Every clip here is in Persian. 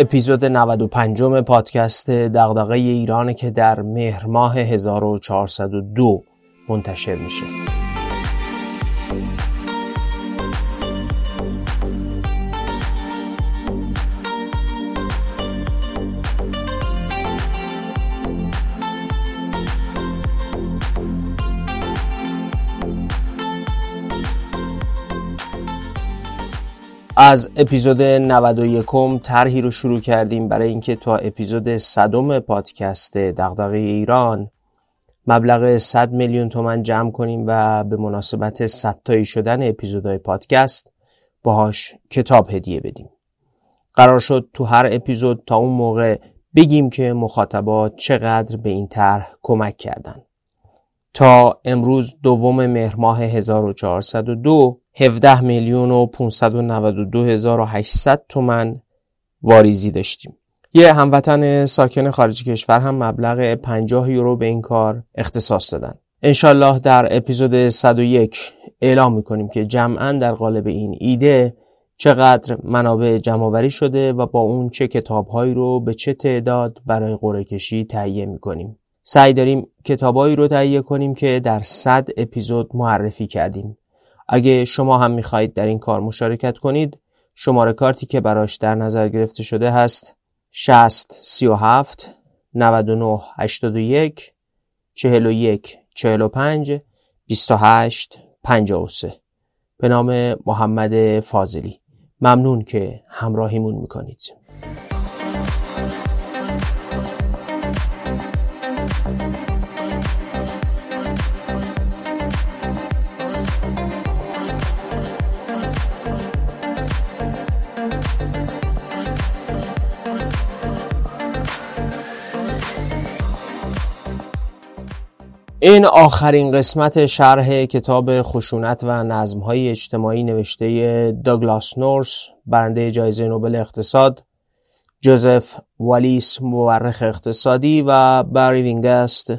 اپیزود 95 پادکست دغدغه ایرانه که در مهر ماه 1402 منتشر میشه. از اپیزود 91 طرحی رو شروع کردیم برای اینکه تا اپیزود صدم پادکست دغدغه ایران مبلغ 100 میلیون تومن جمع کنیم و به مناسبت 100 تایی شدن اپیزودهای پادکست باهاش کتاب هدیه بدیم. قرار شد تو هر اپیزود تا اون موقع بگیم که مخاطبات چقدر به این طرح کمک کردن. تا امروز دوم مهر ماه 1402 17 میلیون و 592 هزار و 800 تومن واریزی داشتیم. یه هموطن ساکن خارج کشور هم مبلغ 50 یورو به این کار اختصاص دادن. انشالله در اپیزود 101 اعلام می‌کنیم که جمعا در قالب این ایده چقدر منابع جمعآوری شده و با اون چه کتابهایی رو به چه تعداد برای قرعه کشی تهیه می‌کنیم. سعی داریم کتابهایی رو تهیه کنیم که در 100 اپیزود معرفی کردیم. اگه شما هم می‌خواهید در این کار مشارکت کنید شماره کارتی که براش در نظر گرفته شده هست 60 37 99 81 41 45 28 53 به نام محمد فاضلی. ممنون که همراهیمون می‌کنید. این آخرین قسمت شرح کتاب خشونت و نظمهای اجتماعی نوشته داگلاس نورس برنده جایزه نوبل اقتصاد جوزف والیس مورخ اقتصادی و بری وینگست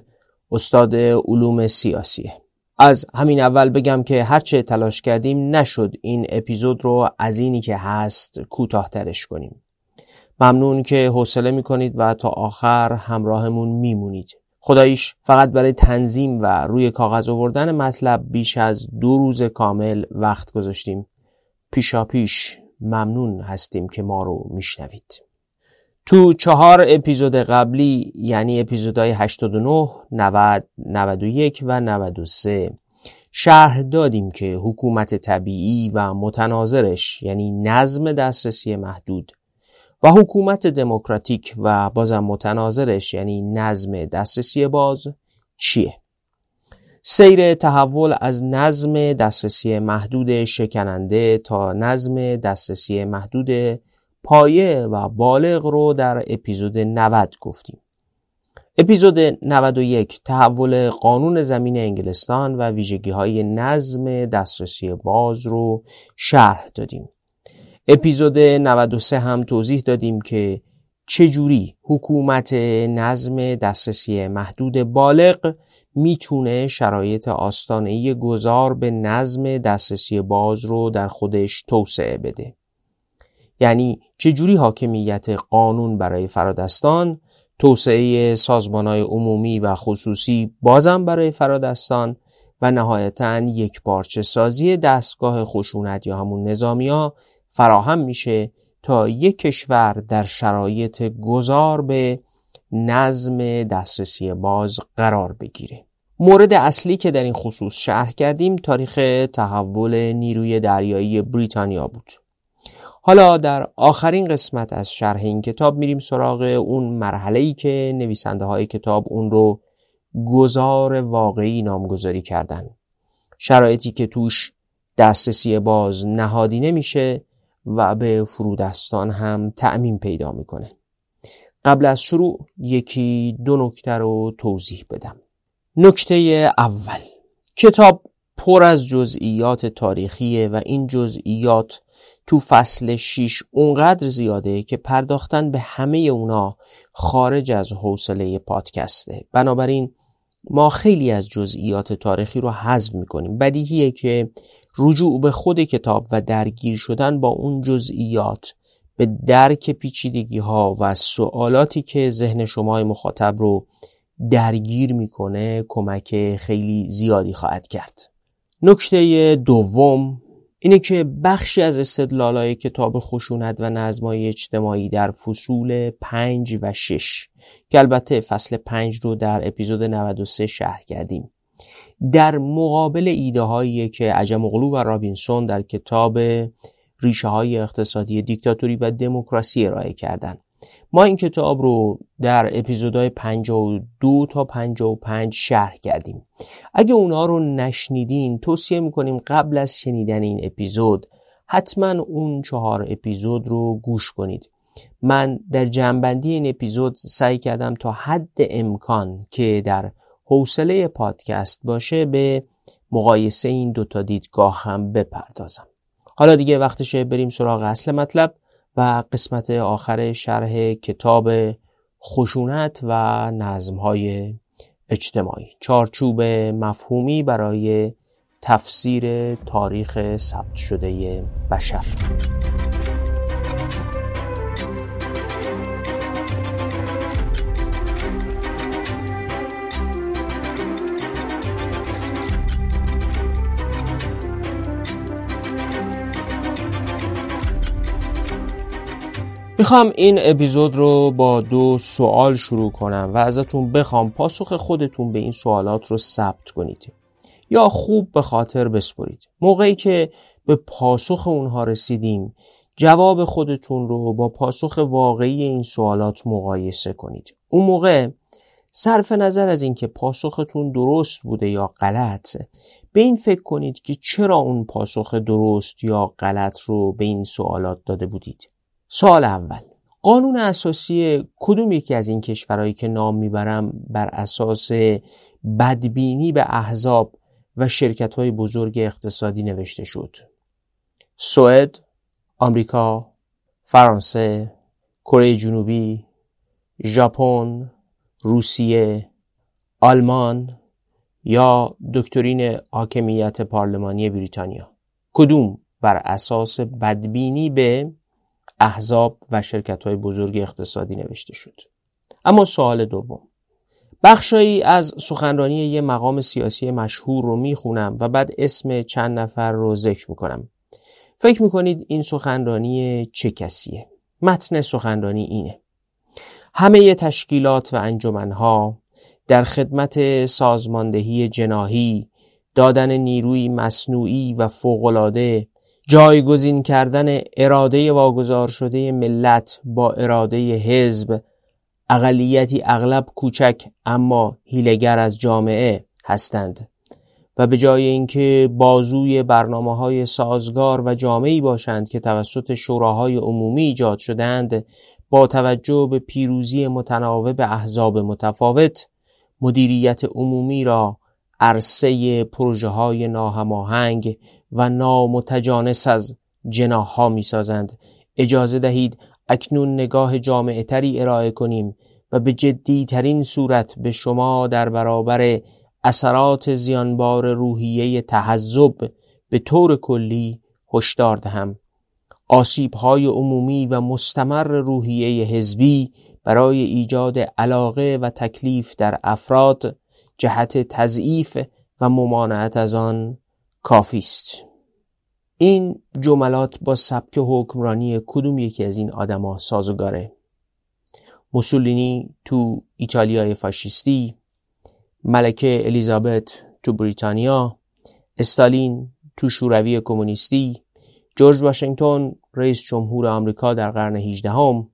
استاد علوم سیاسیه از همین اول بگم که هرچه تلاش کردیم نشد این اپیزود رو از اینی که هست کوتاهترش کنیم. ممنون که حوصله می‌کنید و تا آخر همراهمون میمونید. خداییش فقط برای تنظیم و روی کاغذ آوردن مطلب بیش از دو روز کامل وقت گذاشتیم. پیشا پیش ممنون هستیم که ما رو میشنوید. تو چهار اپیزود قبلی یعنی اپیزودهای 89, 90, 91 و 93 شرح دادیم که حکومت طبیعی و متناظرش یعنی نظم دسترسی محدود و حکومت دموکراتیک و بازم متناظرش یعنی نظم دسترسی باز چیه؟ سیر تحول از نظم دسترسی محدود شکننده تا نظم دسترسی محدود پایه و بالغ رو در اپیزود 90 گفتیم. اپیزود 91 تحول قانون زمین انگلستان و ویژگی های نظم دسترسی باز رو شرح دادیم. اپیزود 93 هم توضیح دادیم که چجوری حکومت نظم دسترسی محدود بالغ می‌تونه شرایط آستانه گذار به نظم دسترسی باز رو در خودش توسعه بده. یعنی چجوری حاکمیت قانون برای فرادستان توسعه سازمانهای عمومی و خصوصی بازم برای فرادستان و نهایتا یک پارچه سازی دستگاه خشونت یا همون نظامی ها فراهم میشه تا یک کشور در شرایط گذار به نظم دسترسی باز قرار بگیره. مورد اصلی که در این خصوص شرح کردیم تاریخ تحول نیروی دریایی بریتانیا بود. حالا در آخرین قسمت از شرح این کتاب میریم سراغ اون مرحله ای که نویسنده های کتاب اون رو گذار واقعی نامگذاری کردن. شرایطی که توش دسترسی باز نهادی نمیشه و به فرودستان هم تعمین پیدا می‌کنه. قبل از شروع یکی دو نکته رو توضیح بدم. نکته اول کتاب پر از جزئیات تاریخیه و این جزئیات تو فصل 6 اونقدر زیاده که پرداختن به همه اونا خارج از حوصله پادکسته. بنابراین ما خیلی از جزئیات تاریخی رو حذف می‌کنیم. بدیهیه که رجوع به خود کتاب و درگیر شدن با اون جزئیات به درک پیچیدگی ها و سوالاتی که ذهن شما مخاطب رو درگیر می‌کنه کمک خیلی زیادی خواهد کرد. نکته دوم اینه که بخشی از استدلالای کتاب خشونت و نظمای اجتماعی در فصول 5 و 6 که البته فصل 5 رو در اپیزود 93 شرح کردیم. در مقابل ایده هایی که عجم اغلو و رابینسون در کتاب ریشه های اقتصادی دیکتاتوری و دموکراسی ارائه کردند. ما این کتاب رو در اپیزودهای 52 تا 55 شرح کردیم. اگه اونا رو نشنیدین توصیه می‌کنیم قبل از شنیدن این اپیزود حتما اون چهار اپیزود رو گوش کنید. من در جنبندی این اپیزود سعی کردم تا حد امکان که در حوصله پادکست باشه به مقایسه این دوتا دیدگاه هم بپردازم. حالا دیگه وقتشه بریم سراغ اصل مطلب و قسمت آخر شرح کتاب خشونت و نظمهای اجتماعی. چارچوب مفهومی برای تفسیر تاریخ ثبت شده بشر. می‌خوام این اپیزود رو با دو سوال شروع کنم و ازتون بخوام پاسخ خودتون به این سوالات رو ثبت کنید. یا خوب به خاطر بسپرید. موقعی که به پاسخ اونها رسیدیم جواب خودتون رو با پاسخ واقعی این سوالات مقایسه کنید. اون موقع صرف نظر از اینکه پاسختون درست بوده یا غلط به این فکر کنید که چرا اون پاسخ درست یا غلط رو به این سوالات داده بودید. سوال اول. قانون اساسی کدوم یکی از این کشورهایی که نام می‌برم بر اساس بدبینی به احزاب و شرکت های بزرگ اقتصادی نوشته شد؟ سوئد، آمریکا، فرانسه، کره جنوبی، ژاپن، روسیه، آلمان یا دکترین حاکمیت پارلمانی بریتانیا. کدوم بر اساس بدبینی به احزاب و شرکت های بزرگ اقتصادی نوشته شد. اما سوال دوم. بخشایی از سخنرانی یه مقام سیاسی مشهور رو می‌خونم و بعد اسم چند نفر رو ذکر می‌کنم. فکر می‌کنید این سخنرانی چه کسیه؟ متن سخنرانی اینه. همه تشکیلات و انجمنها در خدمت سازماندهی جناهی دادن نیروی مصنوعی و فوقالعاده جایگزین کردن اراده واگذار شده ملت با اراده حزب. اقلیتی اغلب کوچک اما هیلگر از جامعه هستند. و به جای اینکه بازوی برنامه های سازگار و جامعی باشند که توسط شوراهای عمومی ایجاد شدند با توجه به پیروزی متناوب احزاب متفاوت مدیریت عمومی را عرصه پروژه های ناهماهنگ و نامتجانس از جناح ها می سازند. اجازه دهید اکنون نگاه جامعه تری ارائه کنیم و به جدی ترین صورت به شما در برابر اثرات زیانبار روحیه تحذب به طور کلی هشدار دهم آسیب های عمومی و مستمر روحیه حزبی برای ایجاد علاقه و تکلیف در افراد جهت تضعیف و ممانعت از آن کافی است این جملات با سبک حکمرانی کدوم یکی از این آدما سازگاره موسولینی تو ایتالیای فاشیستی ملکه الیزابت تو بریتانیا استالین تو شوروی کمونیستی جورج واشنگتن رئیس جمهور آمریکا در قرن 18 هم،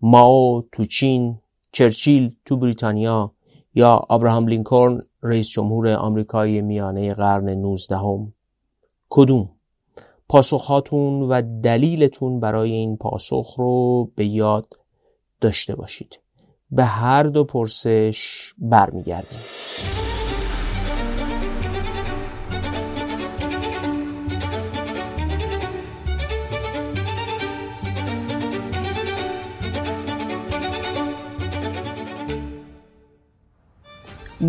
ماو تو چین چرچیل تو بریتانیا یا ابراهام لینکلن رئیس جمهور آمریکای میانه قرن 19 هم. کدوم؟ پاسخهاتون و دلیلتون برای این پاسخ رو به یاد داشته باشید. به هر دو پرسش برمیگردیم.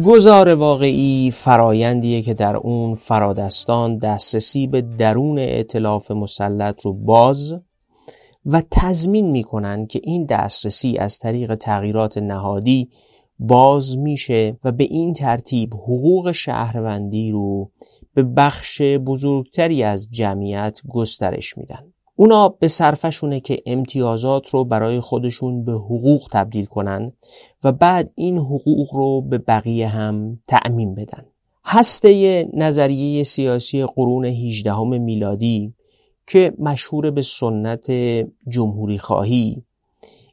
گذار واقعی فرایندیه که در اون فرادستان دسترسی به درون اعتلاف مسلط رو باز و تضمین می‌کنن که این دسترسی از طریق تغییرات نهادی باز میشه و به این ترتیب حقوق شهروندی رو به بخش بزرگتری از جمعیت گسترش میدن. اونا به صرفشونه که امتیازات رو برای خودشون به حقوق تبدیل کنن و بعد این حقوق رو به بقیه هم تأمین بدن. هسته نظریه سیاسی قرون 18 میلادی که مشهور به سنت جمهوری خواهی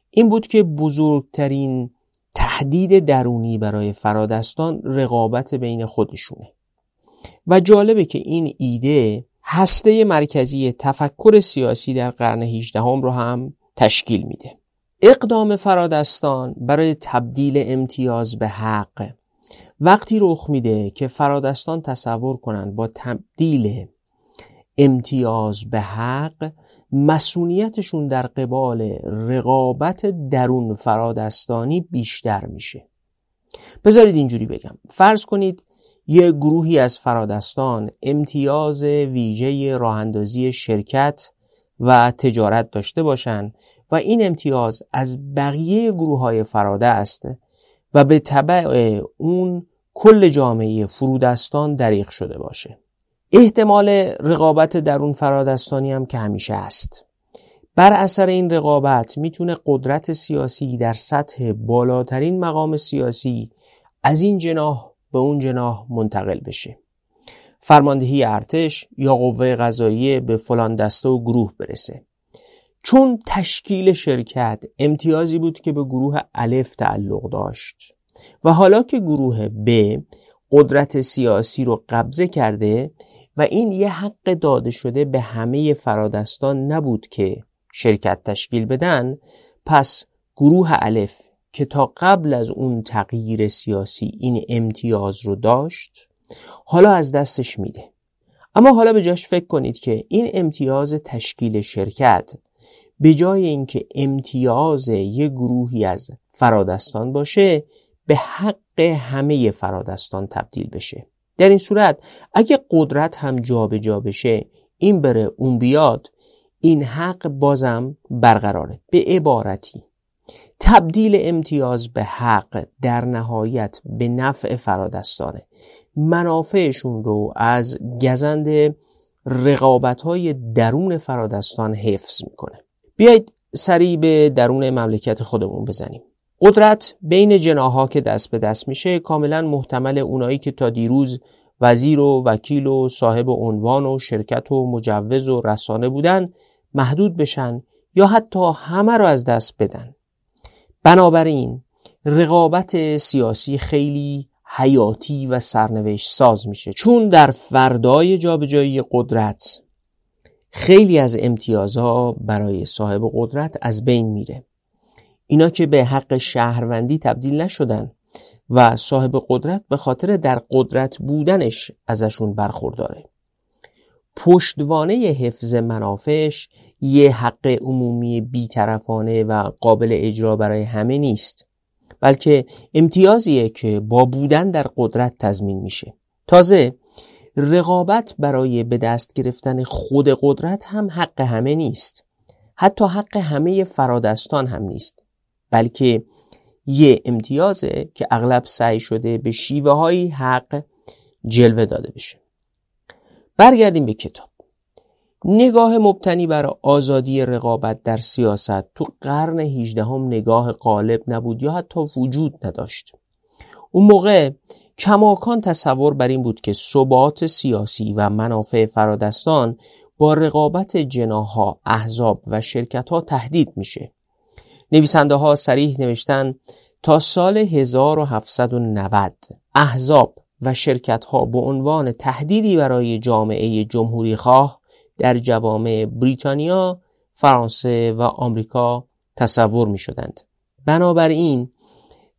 این بود که بزرگترین تهدید درونی برای فرادستان رقابت بین خودشونه. و جالبه که این ایده هسته مرکزی تفکر سیاسی در قرن 18 هم رو هم تشکیل میده. اقدام فرادستان برای تبدیل امتیاز به حق وقتی رخ میده که فرادستان تصور کنند با تبدیل امتیاز به حق مسئولیتشون در قبال رقابت درون فرادستانی بیشتر میشه. بذارید اینجوری بگم. فرض کنید یه گروهی از فرادستان امتیاز ویژه راهندازی شرکت و تجارت داشته باشند و این امتیاز از بقیه گروه های فرادست و به طبع اون کل جامعه فرودستان دریغ شده باشه. احتمال رقابت درون فرادستانی هم که همیشه است. بر اثر این رقابت می‌تونه قدرت سیاسی در سطح بالاترین مقام سیاسی از این جناح به اون جناح منتقل بشه. فرماندهی ارتش یا قوه قضاییه به فلان دسته و گروه برسه. چون تشکیل شرکت امتیازی بود که به گروه الف تعلق داشت و حالا که گروه ب قدرت سیاسی رو قبضه کرده و این یه حق داده شده به همه فرادستان نبود که شرکت تشکیل بدن پس گروه الف که تا قبل از اون تغییر سیاسی این امتیاز رو داشت حالا از دستش میده. اما حالا به جاش فکر کنید که این امتیاز تشکیل شرکت به جای اینکه امتیاز یک گروهی از فرادستان باشه به حق همه فرادستان تبدیل بشه. در این صورت اگه قدرت هم جابجا جا بشه این بره اون بیاد این حق بازم برقراره. به عبارتی. تبدیل امتیاز به حق در نهایت به نفع فرادستانه. منافعشون رو از گزند رقابت های درون فرادستان حفظ می‌کنه. بیایید سریع به درون مملکت خودمون بزنیم. قدرت بین جناها که دست به دست میشه کاملا محتمل اونایی که تا دیروز وزیر و وکیل و صاحب عنوان و شرکت و مجوز و رسانه بودن محدود بشن یا حتی همه رو از دست بدن. بنابراین رقابت سیاسی خیلی حیاتی و سرنوشت ساز میشه. چون در فردای جابجایی قدرت خیلی از امتیازها برای صاحب قدرت از بین میره. اینا که به حق شهروندی تبدیل نشدن و صاحب قدرت به خاطر در قدرت بودنش ازشون برخورداره. پشتوانه حفظ منافعش یه حق عمومی بیطرفانه و قابل اجرا برای همه نیست بلکه امتیازیه که با بودن در قدرت تضمین میشه. تازه رقابت برای به دست گرفتن خود قدرت هم حق همه نیست. حتی حق همه فرادستان هم نیست بلکه یه امتیازه که اغلب سعی شده به شیوه های حق جلوه داده بشه. برگردیم به کتاب. نگاه مبتنی بر آزادی رقابت در سیاست تو قرن 18 هم نگاه غالب نبود یا حتی وجود نداشت. اون موقع کماکان تصور بر این بود که ثبات سیاسی و منافع فرادستان با رقابت جناها، احزاب و شرکت ها تهدید میشه. نویسنده ها سریح نوشتن تا سال 1790 احزاب و شرکت ها به عنوان تهدیدی برای جامعه جمهوری خواه در جوامع بریتانیا، فرانسه و آمریکا تصور می شدند. بنابراین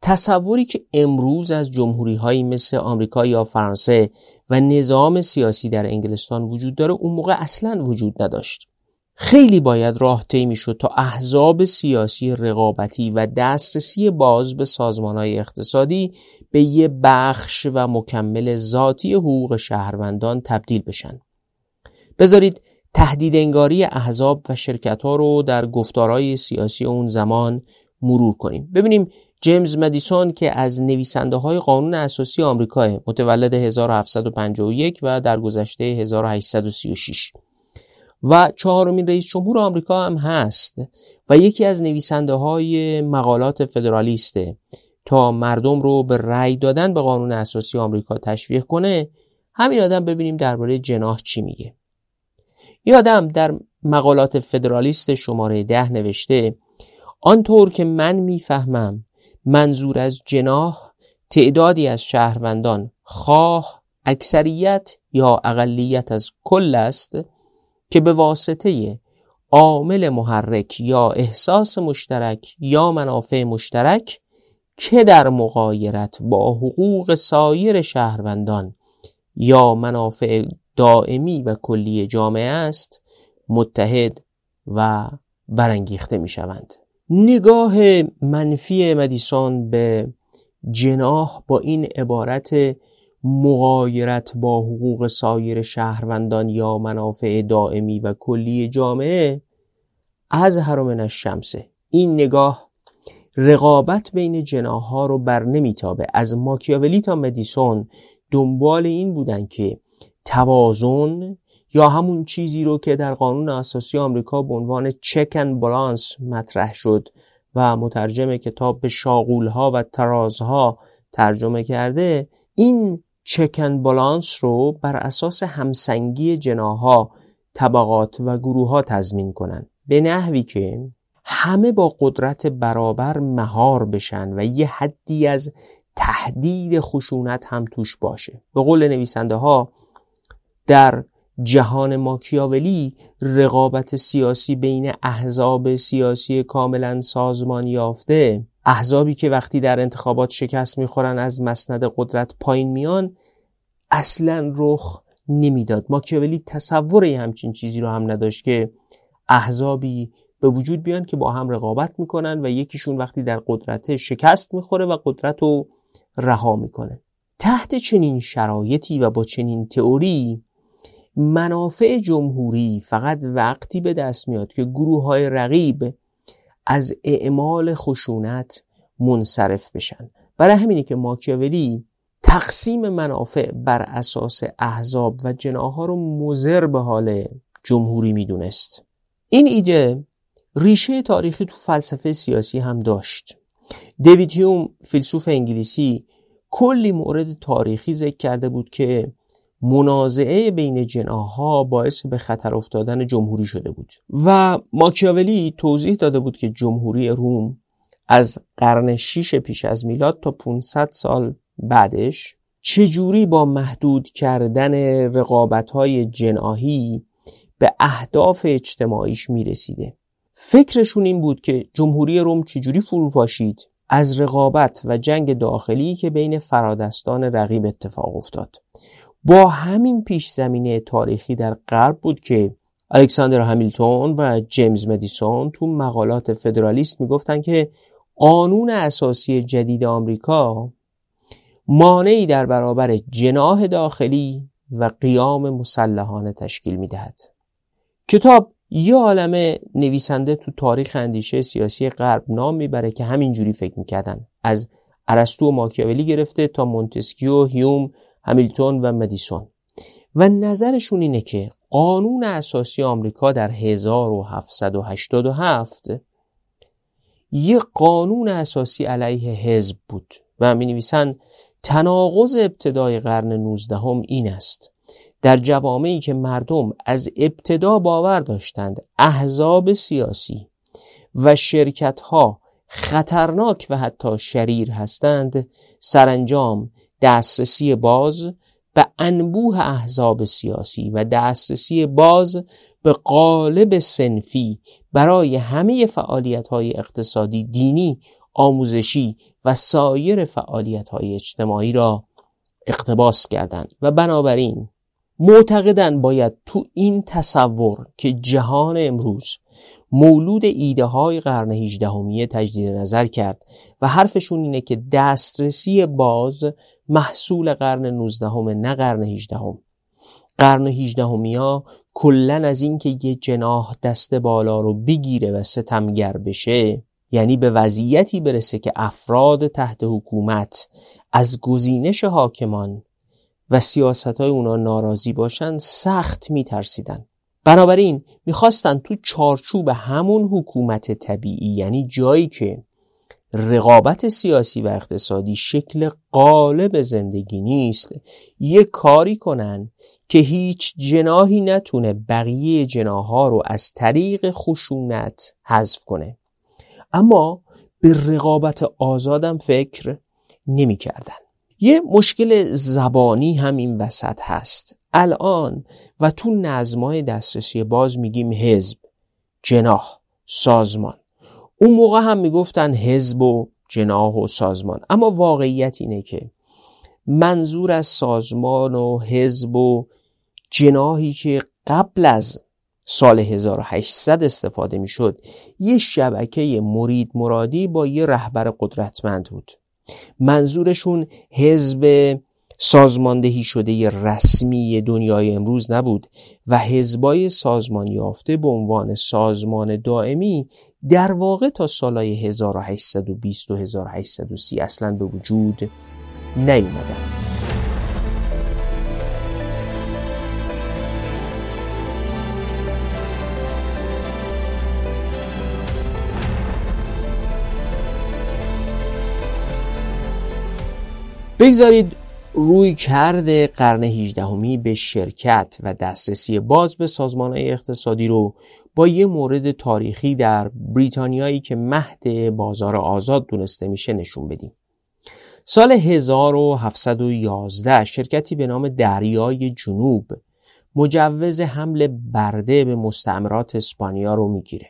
تصوری که امروز از جمهوری هایی مثل آمریکا یا فرانسه و نظام سیاسی در انگلستان وجود داره اون موقع اصلا وجود نداشت. خیلی باید راه طی می‌شد تا احزاب سیاسی رقابتی و دسترسی باز به های اقتصادی به یه بخش و مکمل ذاتی حقوق شهروندان تبدیل بشن. بذارید تهدید انگاری احزاب و شرکت ها رو در گفتارهای سیاسی اون زمان مرور کنیم. ببینیم جیمز مدیسون که از نویسنده های قانون اساسی آمریکا متولد 1751 و در گذشته 1836 و چهارمین رئیس جمهور آمریکا هم هست و یکی از نویسنده های مقالات فدرالیسته. تا مردم رو به رأی دادن به قانون اساسی آمریکا تشویق کنه همین آدم ببینیم درباره جناح چی میگه. این آدم در مقالات فدرالیست شماره ده نوشته آنطور که من می‌فهمم منظور از جناح تعدادی از شهروندان خواه اکثریت یا اقلیت از کل است که به واسطه عامل محرک یا احساس مشترک یا منافع مشترک که در مقایرت با حقوق سایر شهروندان یا منافع دائمی و کلی جامعه است متحد و برانگیخته می شوند نگاه منفی مدیسون به جناح با این عبارت مغایرت با حقوق سایر شهروندان یا منافع دائمی و کلی جامعه از من الشمسه این نگاه رقابت بین جناها رو بر نمیتابه. از ماکیاولی تا مدیسون دنبال این بودن که توازن یا همون چیزی رو که در قانون اساسی آمریکا به عنوان چک اند بالانس مطرح شد و مترجم کتاب به شاغولها و ترازها ترجمه کرده این چک اند بالانس رو بر اساس همسنگی جناها طبقات و گروه ها تضمین کنن. به نحوی که همه با قدرت برابر مهار بشن و یه حدی از تهدید خشونت هم توش باشه. به قول نویسنده ها در جهان ماکیاولی رقابت سیاسی بین احزاب سیاسی کاملا سازمان یافته. احزابی که وقتی در انتخابات شکست می‌خورن از مسند قدرت پایین میان اصلا رخ نمی‌داد. ماکیاولی تصور همچین چیزی رو هم نداشت که احزابی به وجود بیان که با هم رقابت می‌کنن و یکیشون وقتی در قدرت شکست می‌خوره و قدرت رو رها می‌کنه. تحت چنین شرایطی و با چنین تئوری منافع جمهوری فقط وقتی به دست میاد که گروه های رقیب از اعمال خشونت منصرف بشن. برای همینه که ماکیاولی تقسیم منافع بر اساس احزاب و جناها رو مزر به حال جمهوری می‌دونست. این ایده ریشه تاریخی تو فلسفه سیاسی هم داشت. دیوید هیوم فیلسوف انگلیسی کلی مورد تاریخی ذکر کرده بود که منازعه بین جناها باعث به خطر افتادن جمهوری شده بود. و ماکیاولی توضیح داده بود که جمهوری روم از قرن 6 پیش از میلاد تا 500 سال بعدش چجوری با محدود کردن رقابت های جناهی به اهداف اجتماعیش می‌رسیده. فکرشون این بود که جمهوری روم چجوری فرو پاشید از رقابت و جنگ داخلی که بین فرادستان رقیب اتفاق افتاد. با همین پیش زمینه تاریخی در غرب بود که الکساندر همیلتون و جیمز مدیسون تو مقالات فدرالیست می‌گفتن که قانون اساسی جدید آمریکا مانعی در برابر جناه داخلی و قیام مسلحانه تشکیل می‌دهد. کتاب یه عالم نویسنده تو تاریخ اندیشه سیاسی غرب نام می‌بره که همینجوری فکر می‌کردن. از ارسطو و ماکیاولی گرفته تا مونتسکیو، هیوم، همیلتون و مدیسون. و نظرشون اینه که قانون اساسی آمریکا در 1787 یه قانون اساسی علیه حزب بود و می نویسن تناقض ابتدای قرن 19 هم این است. در جوامعی که مردم از ابتدا باور داشتند احزاب سیاسی و شرکت ها خطرناک و حتی شریر هستند سرانجام دسترسی باز به انبوه احزاب سیاسی و دسترسی باز به قالب سنفی برای همه فعالیت های اقتصادی دینی آموزشی و سایر فعالیت های اجتماعی را اقتباس کردند. و بنابراین معتقدن باید تو این تصور که جهان امروز مولود ایده های قرن 18 تجدید نظر کرد و حرفشون اینه که دسترسی باز محصول قرن 19 نه قرن 18 قرن 18 ها کلا از اینکه یه جناح دست بالا رو بگیره و ستمگر بشه یعنی به وضعیتی برسه که افراد تحت حکومت از گزینش حاکمان و سیاست های اونا ناراضی باشن سخت میترسیدن. بنابراین می‌خواستن تو چارچوب همون حکومت طبیعی یعنی جایی که رقابت سیاسی و اقتصادی شکل قالب زندگی نیست. یه کاری کنن که هیچ جناهی نتونه بقیه جناها رو از طریق خشونت حذف کنه. اما به رقابت آزادم فکر نمی کردن. یه مشکل زبانی هم این وسط هست. الان و تو نظمای دسترسی باز میگیم حزب جناح سازمان. اون موقع هم می‌گفتن حزب و جناح و سازمان. اما واقعیت اینه که منظور از سازمان و حزب و جناحی که قبل از سال 1800 استفاده می‌شد یه شبکه مرید مرادی با یه رهبر قدرتمند بود. منظورشون حزب سازماندهی شده رسمی دنیای امروز نبود و حزبای سازمان یافته به عنوان سازمان دائمی در واقع تا سالهای 1820 و 1830 اصلا به وجود نیومدن. بگذارید روی کرده قرن 18 به شرکت و دسترسی باز به سازمان اقتصادی رو با یه مورد تاریخی در بریتانیایی که مهد بازار آزاد دونسته میشه نشون بدیم. سال 1711 شرکتی به نام دریای جنوب مجوز حمل برده به مستعمرات اسپانیا رو می‌گیره.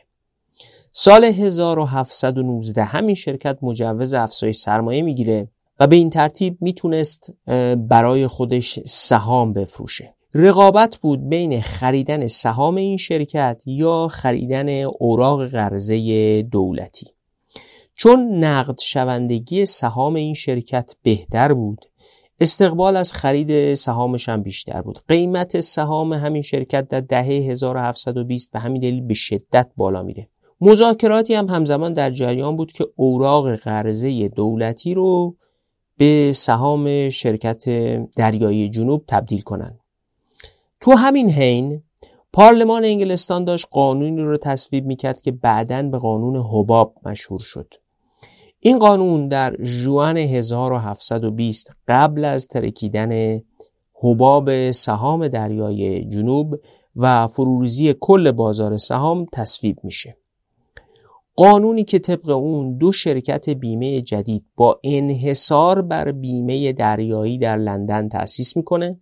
سال 1719 همین شرکت مجوز افزایش سرمایه می‌گیره و به این ترتیب می‌تونست برای خودش سهام بفروشه. رقابت بود بین خریدن سهام این شرکت یا خریدن اوراق قرضه دولتی. چون نقد شوندگی سهام این شرکت بهتر بود استقبال از خرید سهامش هم بیشتر بود. قیمت سهام همین شرکت در دهه 1720 به همین دلیل به شدت بالا میره. مذاکراتی هم همزمان در جریان بود که اوراق قرضه دولتی رو به سهام شرکت دریایی جنوب تبدیل کنند. تو همین حین پارلمان انگلستان داشت قانونی رو تصویب می‌کرد که بعدا به قانون حباب مشهور شد. این قانون در جوان 1720 قبل از ترکیدن حباب سهام دریای جنوب و فروریزی کل بازار سهام تصویب میشه. قانونی که طبق اون دو شرکت بیمه جدید با انحصار بر بیمه دریایی در لندن تأسیس می‌کنه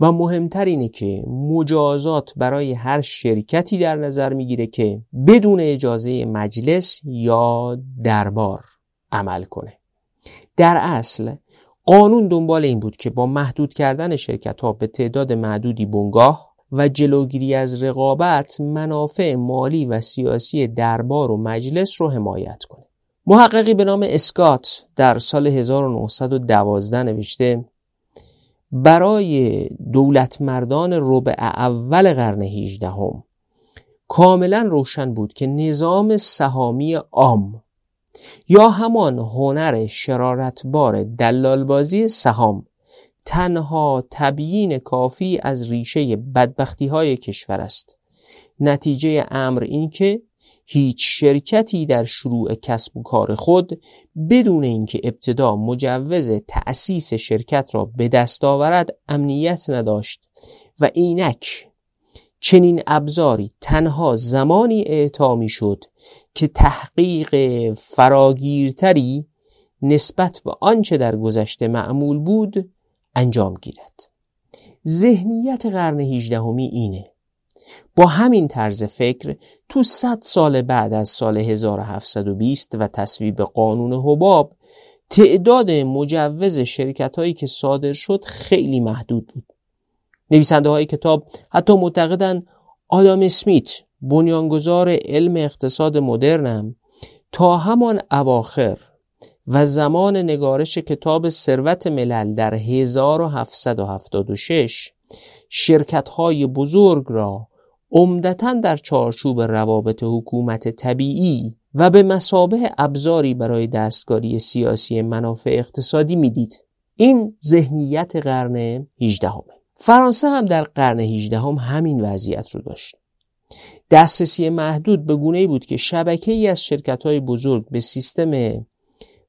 و مهمتر اینه که مجازات برای هر شرکتی در نظر می‌گیره که بدون اجازه مجلس یا دربار عمل کنه. در اصل قانون دنبال این بود که با محدود کردن شرکت ها به تعداد معدودی بنگاه و جلوگیری از رقابت منافع مالی و سیاسی دربار و مجلس رو حمایت کنه. محققی به نام اسکات در سال 1912 نوشته برای دولت مردان ربع اول قرن 18 هم کاملا روشن بود که نظام سهامی عام یا همان هنر شرارتبار دلالبازی سهام تنها تبیین کافی از ریشه بدبختی های کشور است. نتیجه امر این که هیچ شرکتی در شروع کسب و کار خود بدون اینکه ابتدا مجوز تأسیس شرکت را به دست آورد امنیت نداشت و اینک چنین ابزاری تنها زمانی اعطا می شد که تحقیق فراگیرتری نسبت به آنچه در گذشته معمول بود انجام گیرد. ذهنیت قرن 18 اینه. با همین طرز فکر تو 100 سال بعد از سال 1720 و تصویب قانون حباب تعداد مجوز شرکت هایی که صادر شد خیلی محدود بود. نویسنده های کتاب حتی معتقدن آدام اسمیت بنیانگذار علم اقتصاد مدرنم تا همان اواخر و زمان نگارش کتاب ثروت ملل در 1776 شرکت های بزرگ را عمدتا در چارچوب روابط حکومت طبیعی و به مسابه ابزاری برای دستکاری سیاسی منافع اقتصادی می‌دید این ذهنیت قرن 18 همه. فرانسه هم در قرن 18 هم همین وضعیت رو داشت دسترسی محدود به گونه بود که شبکه ای از شرکت های بزرگ به سیستم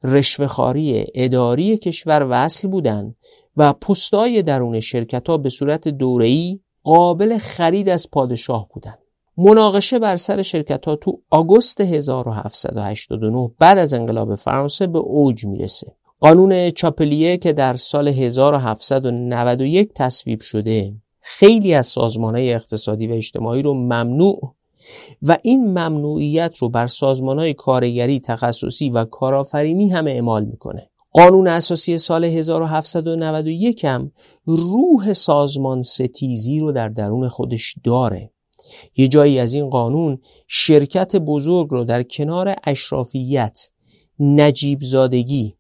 رشوهخواری اداری کشور وصل بودند و پستای درون شرکت ها به صورت دوره‌ای قابل خرید از پادشاه بودند. مناقشه بر سر شرکت ها تو آگوست 1789 بعد از انقلاب فرانسه به اوج می‌رسه. قانون چاپلیه که در سال 1791 تصویب شده خیلی از سازمان اقتصادی و اجتماعی رو ممنوع و این ممنوعیت رو بر سازمان های کارگری تخصصی و کارآفرینی هم اعمال می‌کنه. قانون اساسی سال 1791 هم روح سازمان ستیزی رو در درون خودش داره. یه جایی از این قانون شرکت بزرگ رو در کنار اشرافیت نجیب زادگی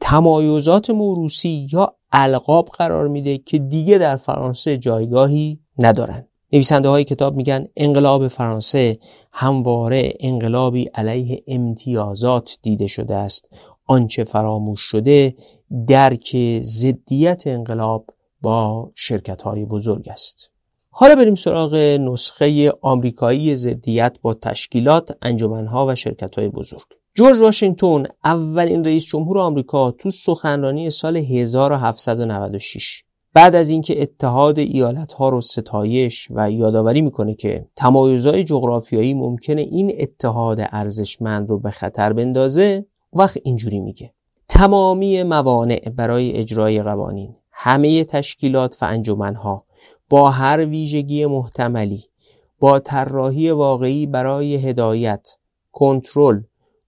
تمایزات موروسی یا القاب قرار میده که دیگه در فرانسه جایگاهی ندارن. نویسنده های کتاب میگن انقلاب فرانسه همواره انقلابی علیه امتیازات دیده شده است. آنچه فراموش شده درک ضدیت انقلاب با شرکت های بزرگ است. حالا بریم سراغ نسخه آمریکایی ضدیت با تشکیلات، انجمنها و شرکت های بزرگ. جورج واشنگتن اولین رئیس جمهور آمریکا تو سخنرانی سال 1796 بعد از اینکه اتحاد ایالت ها رو ستایش و یادآوری می‌کنه که تمایزهای جغرافیایی ممکنه این اتحاد ارزشمند رو به خطر بندازه وقت اینجوری میگه. تمامی موانع برای اجرای قوانین همه تشکیلات و انجمنها با هر ویژگی محتملی با طراحی واقعی برای هدایت کنترل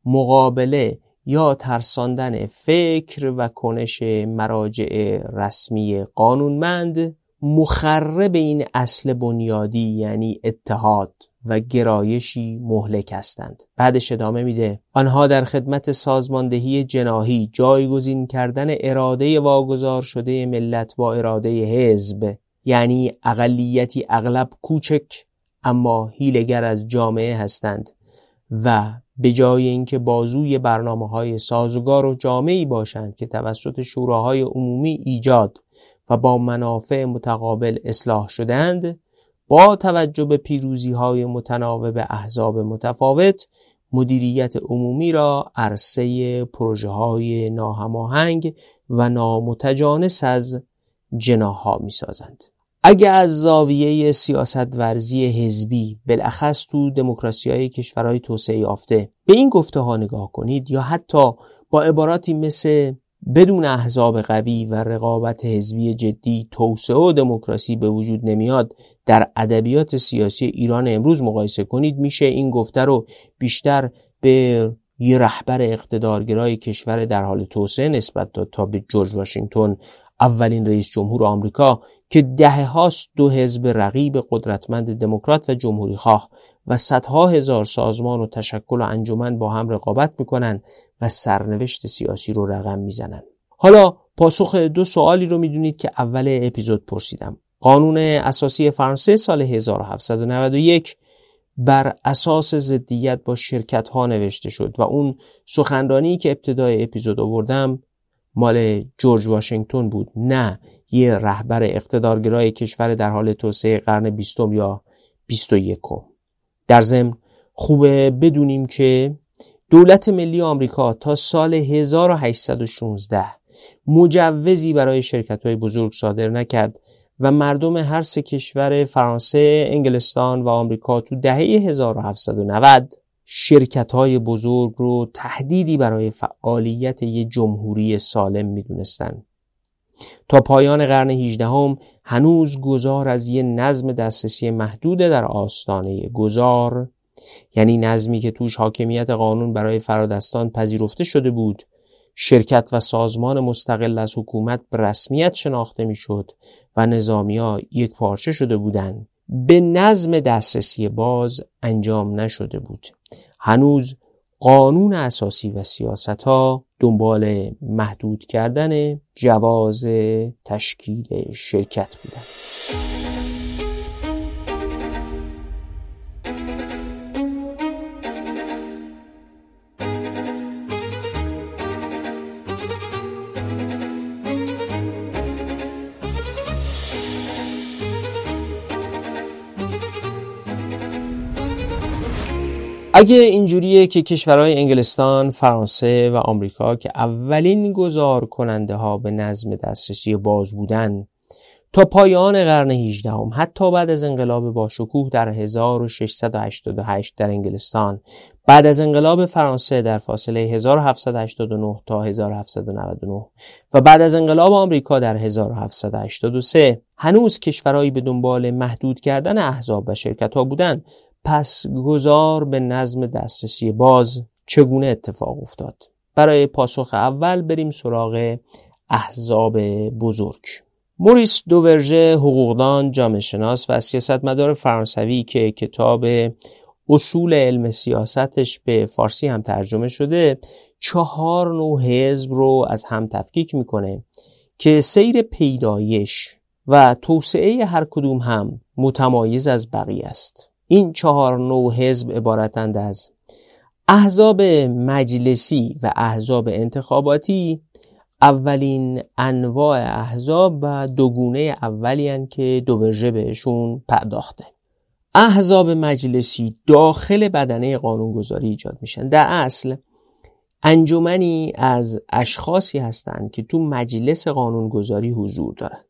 مقابله یا ترساندن فکر و کنش مراجع رسمی قانونمند مخرب این اصل بنیادی یعنی اتحاد و گرایشی مهلک هستند. بعدش ادامه میده. آنها در خدمت سازماندهی جناهی جایگزین کردن اراده واگذار شده ملت با اراده حزب یعنی اقلیتی اغلب کوچک اما هیلگر از جامعه هستند و به جای اینکه بازوی برنامه های سازگار و جامعی باشند که توسط شوراهای عمومی ایجاد و با منافع متقابل اصلاح شدند با توجه به پیروزی های متناوب احزاب متفاوت مدیریت عمومی را عرصه پروژه های ناهماهنگ و نامتجانس از جناها می سازند. اگه از زاویه سیاست ورزی حزبی بالاخص تو دموکراسی های کشورهای توسعه یافته به این گفته ها نگاه کنید یا حتی با عباراتی مثل بدون احزاب قوی و رقابت حزبی جدی توسعه و دموکراسی به وجود نمیاد در ادبیات سیاسی ایران امروز مقایسه کنید میشه این گفته رو بیشتر به یه رهبر اقتدارگرای کشور در حال توسعه نسبت داد تا به جورج واشنگتن اولین رئیس جمهور آمریکا که دهه هاست دو حزب رقیب قدرتمند دموکرات و جمهوری خواه و صدها هزار سازمان و تشکل و انجمن با هم رقابت می‌کنن و سرنوشت سیاسی رو رقم می‌زنن حالا پاسخ دو سوالی رو می‌دونید که اول اپیزود پرسیدم. قانون اساسی فرانسه سال 1791 بر اساس ضدیت با شرکت ها نوشته شد و اون سخنرانی که ابتدای اپیزود آوردم مال جورج واشنگتن بود نه یه رهبر اقتدارگرای کشور در حال توسعه قرن بیستم یا بیست و یکم. در ضمن خوبه بدونیم که دولت ملی آمریکا تا سال 1816 مجوزی برای شرکت های بزرگ صادر نکرد و مردم هر سه کشور فرانسه، انگلستان و آمریکا تو دهه 1790 شرکت های بزرگ رو تهدیدی برای فعالیت یک جمهوری سالم می‌دونستند. تا پایان قرن 18 هم هنوز گذار از یه نظم دسترسی محدود در آستانه گذار یعنی نظمی که توش حاکمیت قانون برای فرادستان پذیرفته شده بود. شرکت و سازمان مستقل از حکومت به رسمیت شناخته می‌شد و نظامی ها یک پارچه شده بودند به نظم دسترسی باز انجام نشده بود. هنوز قانون اساسی و سیاست ها دنبال محدود کردن جواز تشکیل شرکت بودن. اگه اینجوریه که کشورهای انگلستان، فرانسه و آمریکا که اولین گذار کننده ها به نظم دسترسی باز بودن تا پایان قرن 18 هم حتی بعد از انقلاب باشکوه در 1688 در انگلستان بعد از انقلاب فرانسه در فاصله 1789 تا 1799 و بعد از انقلاب آمریکا در 1783 هنوز کشورهایی به دنبال محدود کردن احزاب و شرکت ها بودن. پس گذار به نظم دسترسی باز چگونه اتفاق افتاد؟ برای پاسخ اول بریم سراغ احزاب بزرگ. موریس دوورژه حقوقدان جامعه شناس و سیاستمدار فرانسوی که کتاب اصول علم سیاستش به فارسی هم ترجمه شده چهار نوع حزب رو از هم تفکیک می‌کنه که سیر پیدایش و توسعه هر کدوم هم متمایز از بقیه است. این چهار نوع حزب عبارتند از احزاب مجلسی و احزاب انتخاباتی اولین انواع احزاب و دوگونه اولی که دو ورژه بهشون پرداخته. احزاب مجلسی داخل بدنه قانونگذاری ایجاد میشن. در اصل انجمنی از اشخاصی هستند که تو مجلس قانونگذاری حضور دارند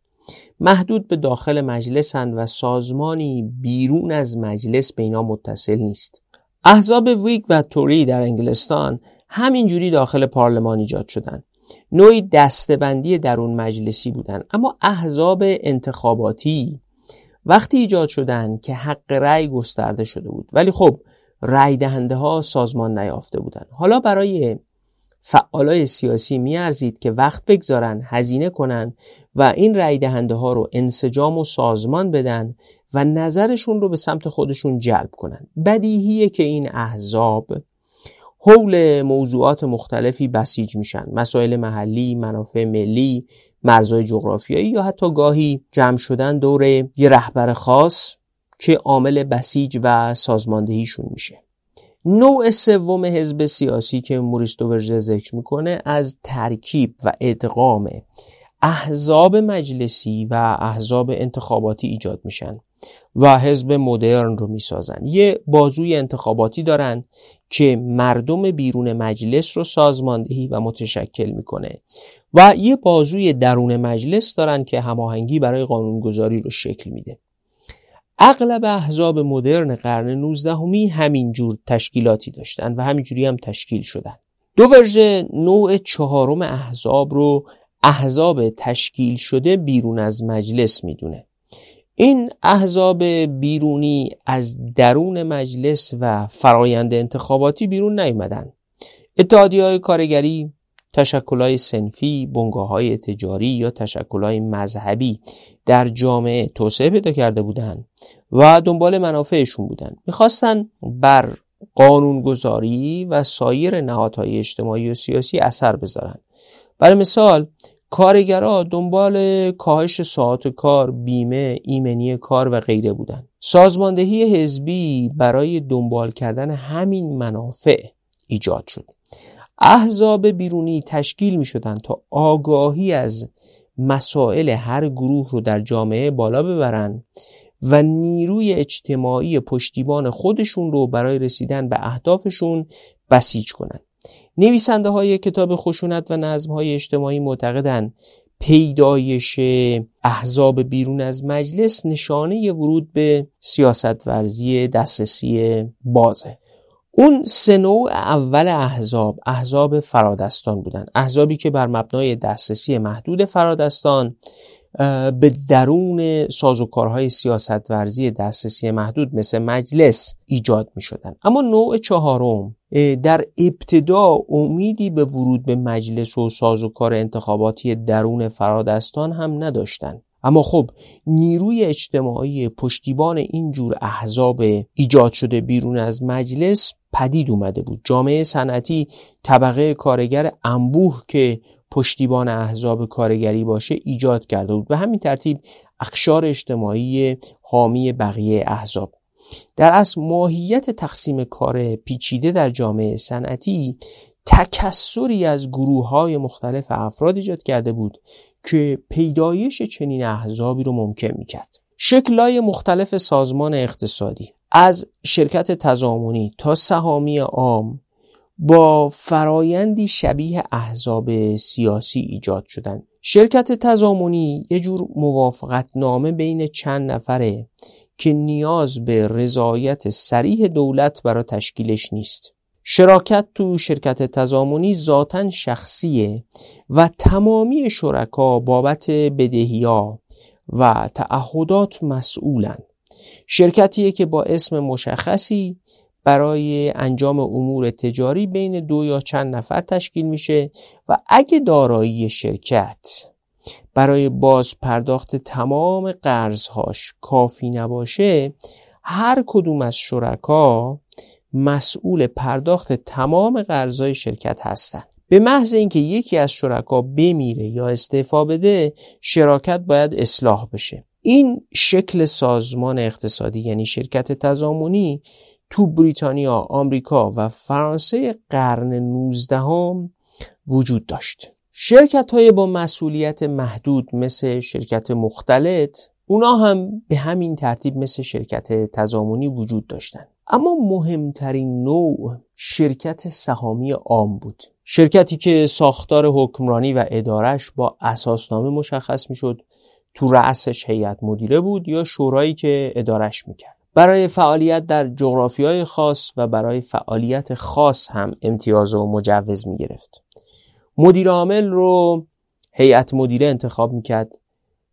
محدود به داخل مجلسند و سازمانی بیرون از مجلس به متصل نیست. احزاب ویگ و توری در انگلستان همینجوری داخل پارلمان ایجاد شدند. نوعی دستبندی درون مجلسی بودند. اما احزاب انتخاباتی وقتی ایجاد شدند که حق رأی گسترده شده بود. ولی خب رأی دهنده ها سازمان نیافته بودند. حالا برای فعالای سیاسی میارزید که وقت بگذارن هزینه کنن و این رأی دهنده ها رو انسجام و سازمان بدن و نظرشون رو به سمت خودشون جلب کنن. بدیهیه که این احزاب حول موضوعات مختلفی بسیج میشن. مسائل محلی، منافع ملی، مرزهای جغرافیایی یا حتی گاهی جمع شدن دور یه رهبر خاص که عامل بسیج و سازماندهیشون میشه. نوع سوم حزب سیاسی که موریس دوورژه ذکر می‌کنه از ترکیب و ادغام احزاب مجلسی و احزاب انتخاباتی ایجاد میشن و حزب مدرن رو می‌سازن. یه بازوی انتخاباتی دارن که مردم بیرون مجلس رو سازماندهی و متشکل می‌کنه و یه بازوی درون مجلس دارن که هماهنگی برای قانونگذاری رو شکل میده. اغلب احزاب مدرن قرن 19 همین همینجور تشکیلاتی داشتن و همینجوری هم تشکیل شدن. دو ورژه نوع چهارم احزاب رو احزاب تشکیل شده بیرون از مجلس می‌دونه. این احزاب بیرونی از درون مجلس و فرایند انتخاباتی بیرون نیومدن. اتحادی های کارگری های سنفی، بنگاه های تجاری یا های مذهبی در جامعه توسعه پیدا کرده بودند و دنبال منافعشون بودند. می‌خواستن بر قانونگذاری و سایر نهادهای اجتماعی و سیاسی اثر بذارن. برای مثال کارگرها دنبال کاهش ساعت کار، بیمه، ایمنی کار و غیره بودند. سازماندهی حزبی برای دنبال کردن همین منافع ایجاد شد. احزاب بیرونی تشکیل می شدن تا آگاهی از مسائل هر گروه رو در جامعه بالا ببرن و نیروی اجتماعی پشتیبان خودشون رو برای رسیدن به اهدافشون بسیج کنند. نویسنده های کتاب خشونت و نظم های اجتماعی معتقدند پیدایش احزاب بیرون از مجلس نشانه ورود به سیاست ورزی دسترسی بازه اون سه نوع اول احزاب احزاب فرادستان بودن احزابی که بر مبنای دسترسی محدود فرادستان به درون سازوکارهای سیاست ورزی دسترسی محدود مثل مجلس ایجاد می شدن. اما نوع چهارم در ابتدا امیدی به ورود به مجلس و سازوکار انتخاباتی درون فرادستان هم نداشتند. اما خب نیروی اجتماعی پشتیبان اینجور احزاب ایجاد شده بیرون از مجلس پدید اومده بود. جامعه صنعتی طبقه کارگر انبوه که پشتیبان احزاب کارگری باشه ایجاد کرده بود. به همین ترتیب اخشار اجتماعی حامی بقیه احزاب. در اصل ماهیت تقسیم کار پیچیده در جامعه صنعتی تکسری از گروه های مختلف افراد ایجاد کرده بود که پیدایش چنین احزابی رو ممکن می‌کرد. شکلهای مختلف سازمان اقتصادی. از شرکت تضامنی تا سهامی عام با فرایندی شبیه احزاب سیاسی ایجاد شدن شرکت تضامنی یه جور موافقت نامه بین چند نفره که نیاز به رضایت سریح دولت برای تشکیلش نیست. شراکت تو شرکت تضامنی ذاتا شخصیه و تمامی شرکا بابت بدهیا و تعهدات مسئولن. شرکتیه که با اسم مشخصی برای انجام امور تجاری بین دو یا چند نفر تشکیل میشه و اگه دارایی شرکت برای باز پرداخت تمام قرضهاش کافی نباشه هر کدوم از شرکا مسئول پرداخت تمام قرضهای شرکت هستند. به محض اینکه یکی از شرکا بمیره یا استعفا بده شراکت باید اصلاح بشه این شکل سازمان اقتصادی یعنی شرکت تضامنی تو بریتانیا، آمریکا و فرانسه قرن 19 هم وجود داشت. شرکت های با مسئولیت محدود مثل شرکت مختلط اونا هم به همین ترتیب مثل شرکت تضامنی وجود داشتند. اما مهمترین نوع شرکت سهامی عام بود شرکتی که ساختار حکمرانی و ادارش با اساسنامه مشخص می‌شد تو رأسش هیئت مدیره بود یا شورایی که ادارش می‌کرد. برای فعالیت در جغرافی های خاص و برای فعالیت خاص هم امتیاز و مجوز می‌گرفت. مدیر عامل رو هیئت مدیره انتخاب می‌کرد.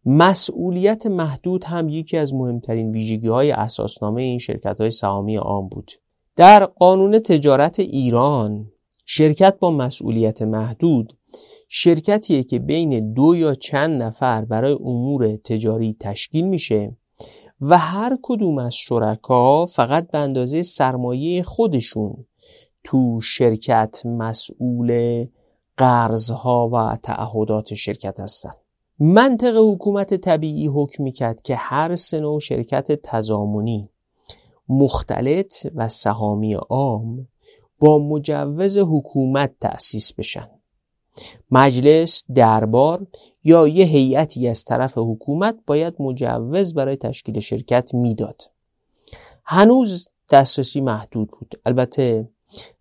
مسئولیت محدود هم یکی از مهمترین ویژگی های اساسنامه این شرکت های سهامی عام بود. در قانون تجارت ایران شرکت با مسئولیت محدود شرکتیه که بین دو یا چند نفر برای امور تجاری تشکیل میشه و هر کدوم از شرکا فقط به اندازه سرمایه خودشون تو شرکت مسئول قرضها و تعهدات شرکت هستند. منطق حکومت طبیعی حکم می‌کرد که هر سه و شرکت تضامنی مختلط و سهامی عام با مجوز حکومت تأسیس بشن مجلس دربار یا یه هیئتی از طرف حکومت باید مجوز برای تشکیل شرکت می‌داد. هنوز دسترسی محدود بود. البته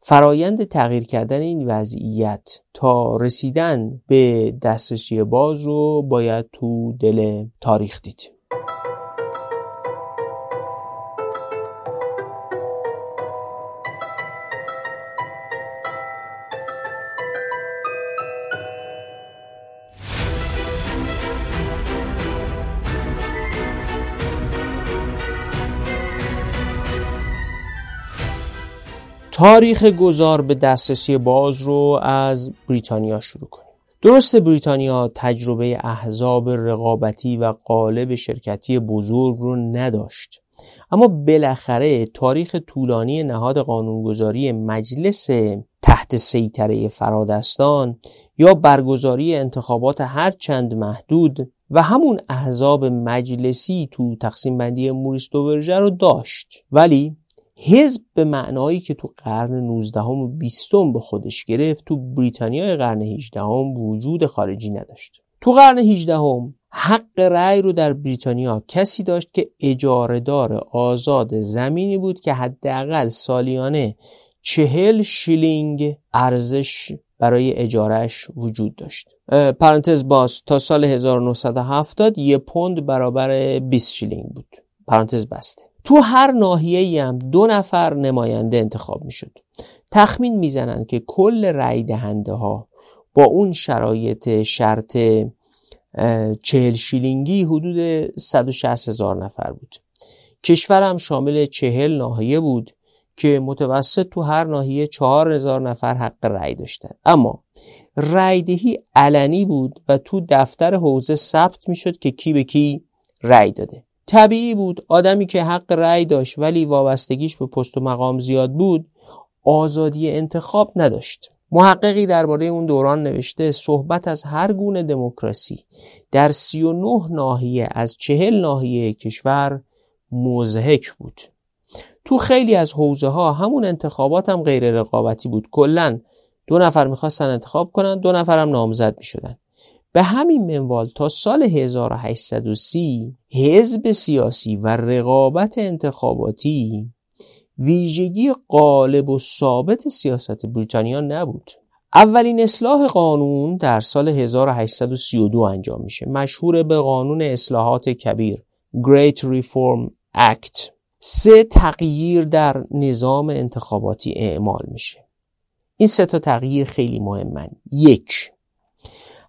فرایند تغییر کردن این وضعیت تا رسیدن به دسترسی باز رو باید تو دل تاریخ دید. تاریخ گذار به دسترسی باز رو از بریتانیا شروع کنیم. درست بریتانیا تجربه احزاب رقابتی و قالب شرکتی بزرگ رو نداشت. اما بالاخره تاریخ طولانی نهاد قانونگذاری مجلس تحت سیطره فرادستان یا برگزاری انتخابات هر چند محدود و همون احزاب مجلسی تو تقسیم بندی موریس دوورژه رو داشت. ولی حزب به معنایی که تو قرن 19 و 20 به خودش گرفت تو بریتانیای قرن 18 وجود خارجی نداشت. تو قرن 18 هم حق رأی رو در بریتانیا کسی داشت که اجاره‌دار آزاد زمینی بود که حداقل سالیانه چهل شیلینگ ارزش برای اجارش وجود داشت. پرانتز باز تا سال 1970 یه پوند برابر 20 شیلینگ بود. پرانتز بسته. تو هر ناحیه هم دو نفر نماینده انتخاب می‌شد. تخمین می‌زنن که کل رأی دهنده ها با اون شرایط شرط چهل شیلینگی حدود 160 هزار نفر بود. کشورم شامل چهل ناحیه بود که متوسط تو هر ناحیه چهار هزار نفر حق رأی داشتن. اما رأیدهی علنی بود و تو دفتر حوزه ثبت می‌شد که کی به کی رأی داده. طبیعی بود آدمی که حق رأی داشت ولی وابستگیش به پست و مقام زیاد بود آزادی انتخاب نداشت. محققی درباره اون دوران نوشته صحبت از هر گونه دموکراسی در 39 ناحیه از چهل ناحیه کشور مزهک بود. تو خیلی از حوزه ها همون انتخابات هم غیر رقابتی بود. کلا دو نفر می‌خواستن انتخاب کنن دو نفر هم نامزد می‌شدن. به همین منوال تا سال 1830 حزب سیاسی و رقابت انتخاباتی ویژگی غالب و ثابت سیاست بریتانیا نبود. اولین اصلاح قانون در سال 1832 انجام میشه مشهور به قانون اصلاحات کبیر Great Reform Act. سه تغییر در نظام انتخاباتی اعمال میشه. این سه تا تغییر خیلی مهمن. یک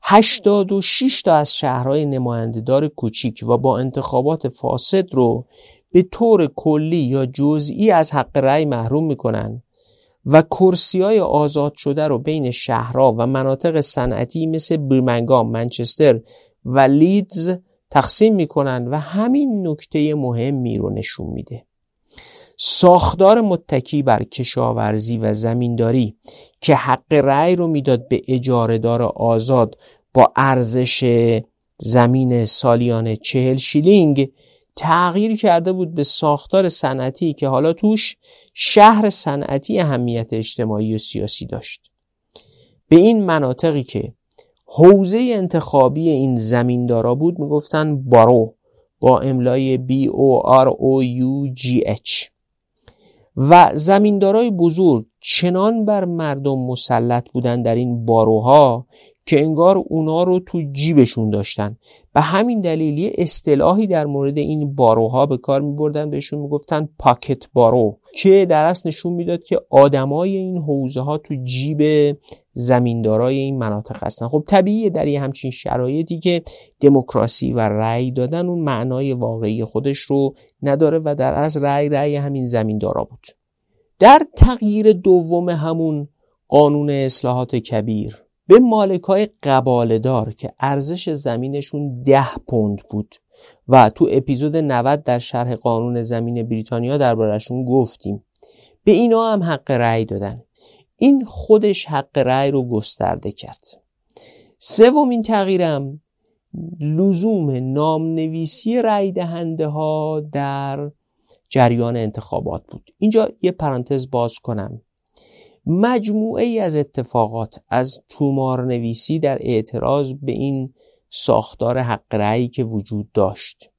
86 تا از شهرهای نمایندهدار کوچیک و با انتخابات فاسد رو به طور کلی یا جزئی از حق رأی محروم می‌کنن و کرسی های آزاد شده رو بین شهرها و مناطق صنعتی مثل برمنگام، منچستر و لیدز تقسیم می‌کنن و همین نکته مهمی رو نشون میده. ساختار متکی بر کشاورزی و زمینداری که حق رأی رو می‌داد به اجارهدار آزاد با ارزش زمین سالیانه چهل شیلینگ تغییر کرده بود به ساختار صنعتی که حالا توش شهر صنعتی اهمیت اجتماعی و سیاسی داشت. به این مناطقی که حوزه انتخابی این زمیندارا بود می‌گفتن بارو با املای B O R O U G H. و زمیندارای بزرگ چنان بر مردم مسلط بودن در این باروها که انگار اونا رو تو جیبشون داشتن. به همین دلیل یه اصطلاحی در مورد این باروها به کار می بردن بهشون می‌گفتن پاکت بارو که در اصل نشون می‌داد که آدمای این حوزه ها تو جیب زمیندارای این مناطق هستن. خب طبیعیه در یه همچین شرایطی که دموکراسی و رأی دادن اون معنای واقعی خودش رو نداره و در از رأی رأی همین زمیندارا بود. در تغییر دوم همون قانون اصلاحات کبیر به مالک های قبالدار که ارزش زمینشون ده پوند بود و تو اپیزود 90 در شرح قانون زمین بریتانیا دربارهشون گفتیم. به اینا هم حق رأی دادن. این خودش حق رأی رو گسترده کرد. سومین تغییرم لزوم نامنویسی رأی دهنده ها در جریان انتخابات بود. اینجا یه پرانتز باز کنم. مجموعه ای از اتفاقات از تومار نویسی در اعتراض به این ساختار حق رأی که وجود داشت.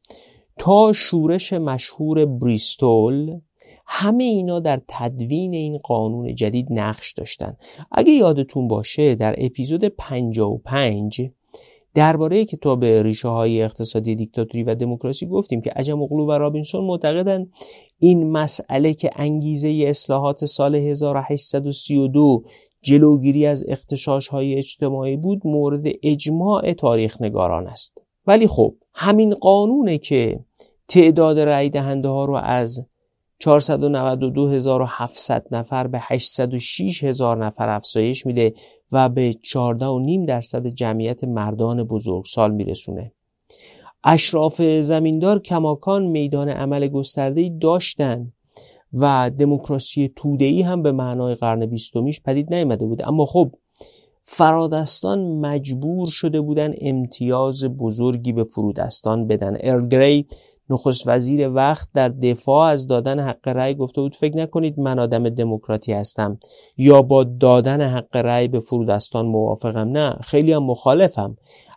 تا شورش مشهور بریستول همه اینا در تدوین این قانون جدید نقش داشتن. اگه یادتون باشه در اپیزود 55 درباره کتاب ریشه های اقتصادی دیکتاتوری و دموکراسی گفتیم که عجم اغلو و رابینسون معتقدند این مسئله که انگیزه اصلاحات سال 1832 جلوگیری از اختشاش های اجتماعی بود مورد اجماع تاریخ نگاران است. ولی خب همین قانونه که تعداد رأی دهنده ها رو از 492700 نفر به 806 هزار نفر افزایش میده و به 14.5 درصد جمعیت مردان بزرگسال میرسونه. اشراف زمیندار کماکان میدان عمل گسترده داشتن و دموکراسی توده‌ای هم به معنای قرن بیستمیش پدید نیامده بود. اما خب فرادستان مجبور شده بودن امتیاز بزرگی به فرودستان بدن. ارگری نخست وزیر وقت در دفاع از دادن حق رأی گفته بود فکر نکنید من آدم دموکراتی هستم یا با دادن حق رأی به فرودستان موافقم؟ نه خیلی هم مخالفم.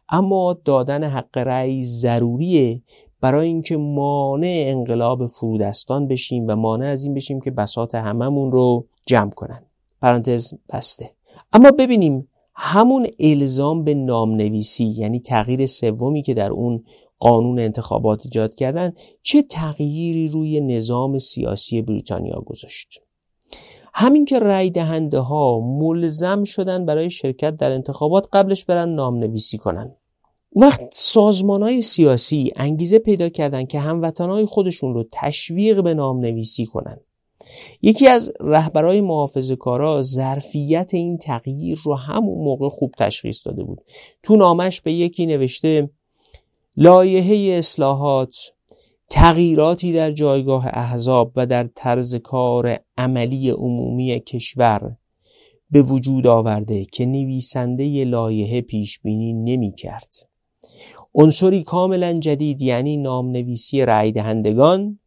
اما دادن حق رأی ضروریه برای اینکه مانع انقلاب فرودستان بشیم و مانع از این بشیم که بسات هممون رو جمع کنن. پرانتز بسته. اما ببینیم همون الزام به نامنویسی یعنی تغییر سومی که در اون قانون انتخابات ایجاد کردن چه تغییری روی نظام سیاسی بریتانیا گذاشت. همین که رای دهنده ها ملزم شدن برای شرکت در انتخابات قبلش برن نام نویسی کنن. وقت سازمان های سیاسی انگیزه پیدا کردن که هموطن های خودشون رو تشویق به نام نویسی کنن. یکی از رهبرای محافظ کارا ظرفیت این تغییر رو همون موقع خوب تشخیص داده بود. تو نامش به یکی نوشته لایحه اصلاحات تغییراتی در جایگاه احزاب و در طرز کار عملی عمومی کشور به وجود آورده که نویسنده لایحه پیش بینی نمی کرد. عنصری کاملا جدید یعنی نامنویسی رأی دهندگان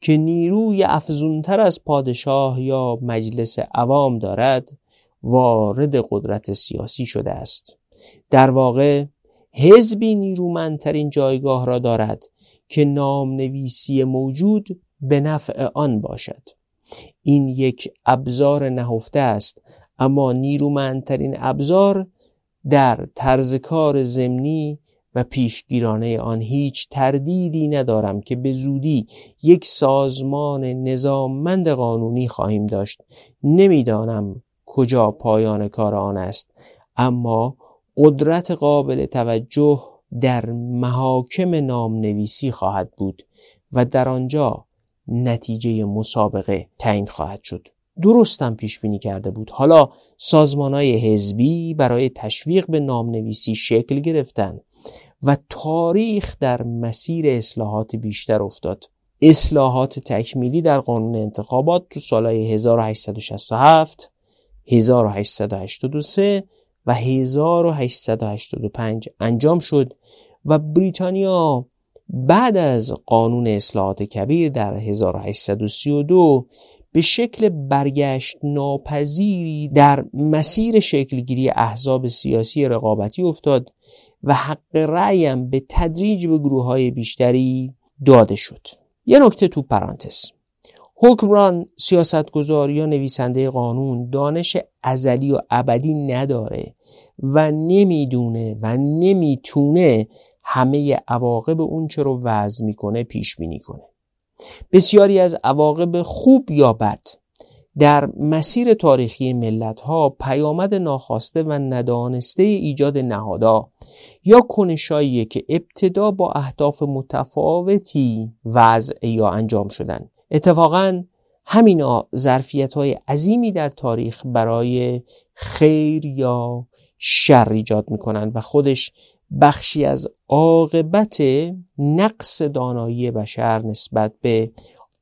که نیروی افزونتر از پادشاه یا مجلس عوام دارد وارد قدرت سیاسی شده است در واقع حزبی نیرومندترین جایگاه را دارد که نامنویسی موجود به نفع آن باشد. این یک ابزار نهفته است اما نیرومندترین ابزار در طرز کار زمینی و پیشگیرانه آن هیچ تردیدی ندارم که به زودی یک سازمان نظاممند قانونی خواهیم داشت. نمی‌دانم کجا پایان کار آن است اما قدرت قابل توجه در محاکم نامنویسی خواهد بود و در آنجا نتیجه مسابقه تعیین خواهد شد. درستم پیش بینی کرده بود. حالا سازمان های حزبی برای تشویق به نامنویسی شکل گرفتن و تاریخ در مسیر اصلاحات بیشتر افتاد. اصلاحات تکمیلی در قانون انتخابات تو سالهای 1867 1883 و 1885 انجام شد و بریتانیا بعد از قانون اصلاحات کبیر در 1832 به شکل برگشت ناپذیری در مسیر شکلگیری احزاب سیاسی رقابتی افتاد و حق رأیم به تدریج به گروه های بیشتری داده شد. یه نکته تو پرانتز. حکمران سیاستگزار یا نویسنده قانون دانش ازلی و ابدی نداره و نمی‌دونه و نمی‌تونه همه عواقب اون چه رو وضع می‌کنه پیش بینی کنه. بسیاری از عواقب خوب یا بد در مسیر تاریخی ملت ها پیامد ناخواسته و ندانسته ایجاد نهادا یا کنشایی که ابتدا با اهداف متفاوتی وضع یا انجام شدن اتفاقا همینا ظرفیت های عظیمی در تاریخ برای خیر یا شر ایجاد می‌کنن و خودش بخشی از عاقبت نقص دانایی بشر نسبت به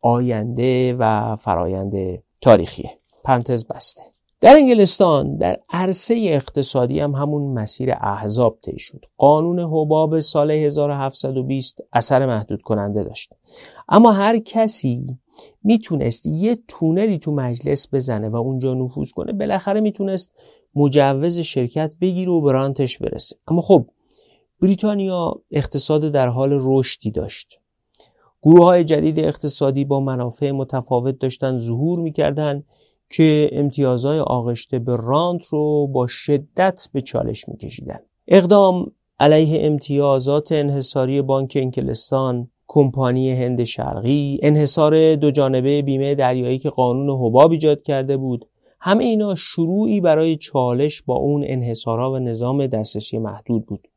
آینده و فرایند تاریخیه. پرانتز بسته. در انگلستان در عرصه اقتصادی هم همون مسیر احزاب طی شد. قانون حباب سال 1720 اثر محدود کننده داشت. اما هر کسی می‌تونست یه تونلی تو مجلس بزنه و اونجا نفوذ کنه بالاخره می‌تونست مجوز شرکت بگیره و برانتش برسه. اما خب بریتانیا اقتصاد در حال رشدی داشت. گروه های جدید اقتصادی با منافع متفاوت داشتن ظهور می‌کردن. که امتیازهای آغشته به رانت رو با شدت به چالش میکشیدن. اقدام علیه امتیازات انحصاری بانک انکلستان کمپانی هند شرقی انحصار دو جانبه بیمه دریایی که قانون حباب ایجاد کرده بود همه اینا شروعی برای چالش با اون انحصارها و نظام دسترسی محدود بود.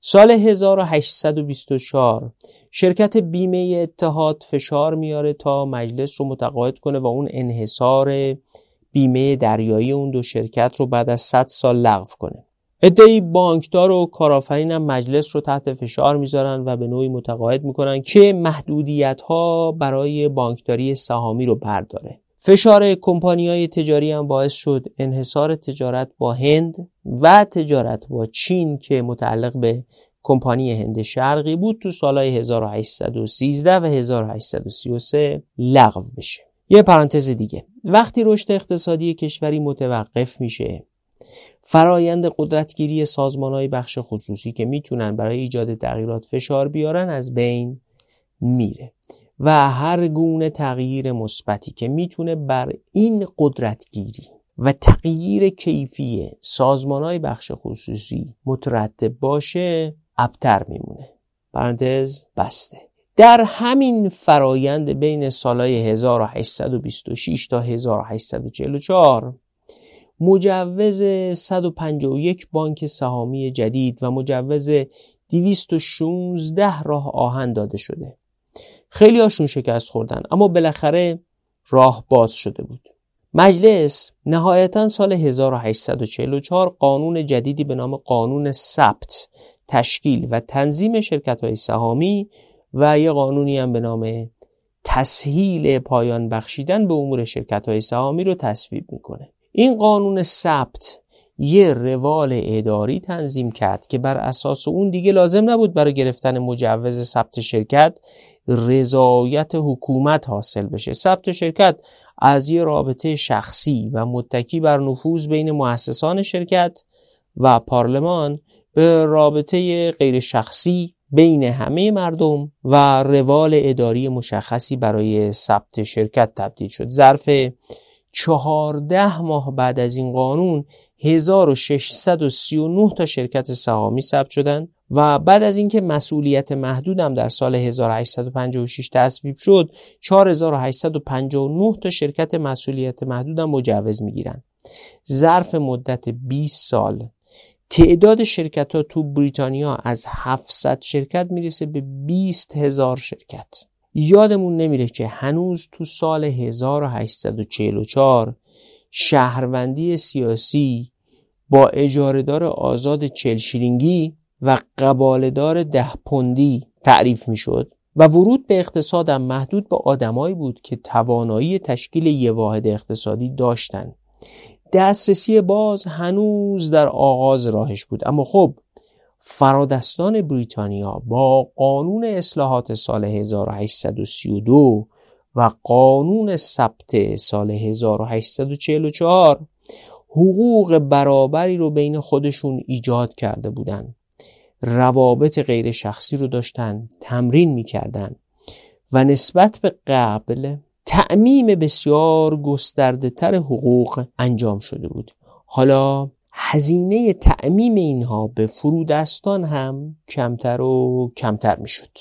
سال 1824 شرکت بیمه اتحاد فشار میاره تا مجلس رو متقاعد کنه و اون انحصار بیمه دریایی اون دو شرکت رو بعد از 100 سال لغو کنه. ادهی بانکدار و کارآفرین هم مجلس رو تحت فشار می‌ذارن و به نوعی متقاعد می‌کنن که محدودیت ها برای بانکداری سهامی رو برداره. فشار کمپانی های تجاری هم باعث شد انحصار تجارت با هند و تجارت با چین که متعلق به کمپانی هند شرقی بود تو سالهای 1813 و 1833 لغو بشه. یه پرانتز دیگه. وقتی رشد اقتصادی کشوری متوقف میشه فرایند قدرتگیری سازمان های بخش خصوصی که می‌تونن برای ایجاد تغییرات فشار بیارن از بین میره. و هر گونه تغییر مثبتی که می‌تونه بر این قدرتگیری و تغییر کیفی سازمان های بخش خصوصی مترتب باشه ابتر میمونه. پرانتز بسته. در همین فرایند بین سالهای 1826 تا 1844 مجوز 151 بانک سهامی جدید و مجوز 216 راه آهن داده شده. خیلی هاشون شکست خوردن اما بالاخره راه باز شده بود. مجلس نهایتا سال 1844 قانون جدیدی به نام قانون ثبت تشکیل و تنظیم شرکت های سهامی و یه قانونی هم به نام تسهیل پایان بخشیدن به امور شرکت های سهامی رو تصویب می‌کنه. این قانون ثبت یه روال اداری تنظیم کرد که بر اساس اون دیگه لازم نبود برای گرفتن مجوز ثبت شرکت رضایت حکومت حاصل بشه. ثبت شرکت از یه رابطه شخصی و متکی بر نفوذ بین مؤسسان شرکت و پارلمان به رابطه غیر شخصی بین همه مردم و روال اداری مشخصی برای ثبت شرکت تبدیل شد. ظرف چهارده ماه بعد از این قانون 1639 تا شرکت سهامی ثبت شدند و بعد از اینکه مسئولیت محدودم در سال 1856 تصویب شد 4859 تا شرکت مسئولیت محدودم مجوز می‌گیرن. ظرف مدت 20 سال. تعداد شرکت ها تو بریتانیا از 700 شرکت می‌رسه به 20 هزار شرکت. یادمون نمیره که هنوز تو سال 1844 شهروندی سیاسی با اجارهدار آزاد چل شیلینگی و قبالدار ده پوندی تعریف می‌شد و ورود به اقتصادم محدود به آدمایی بود که توانایی تشکیل یه واحد اقتصادی داشتند. دسترسی باز هنوز در آغاز راهش بود اما خب فرادستان بریتانیا با قانون اصلاحات سال 1832 و قانون ثبت سال 1844 حقوق برابری رو بین خودشون ایجاد کرده بودن روابط غیر شخصی رو داشتن تمرین می‌کردن و نسبت به قبل تعمیم بسیار گسترده تر حقوق انجام شده بود حالا هزینه تعمیم اینها به فرودستان هم کمتر و کمتر می‌شد.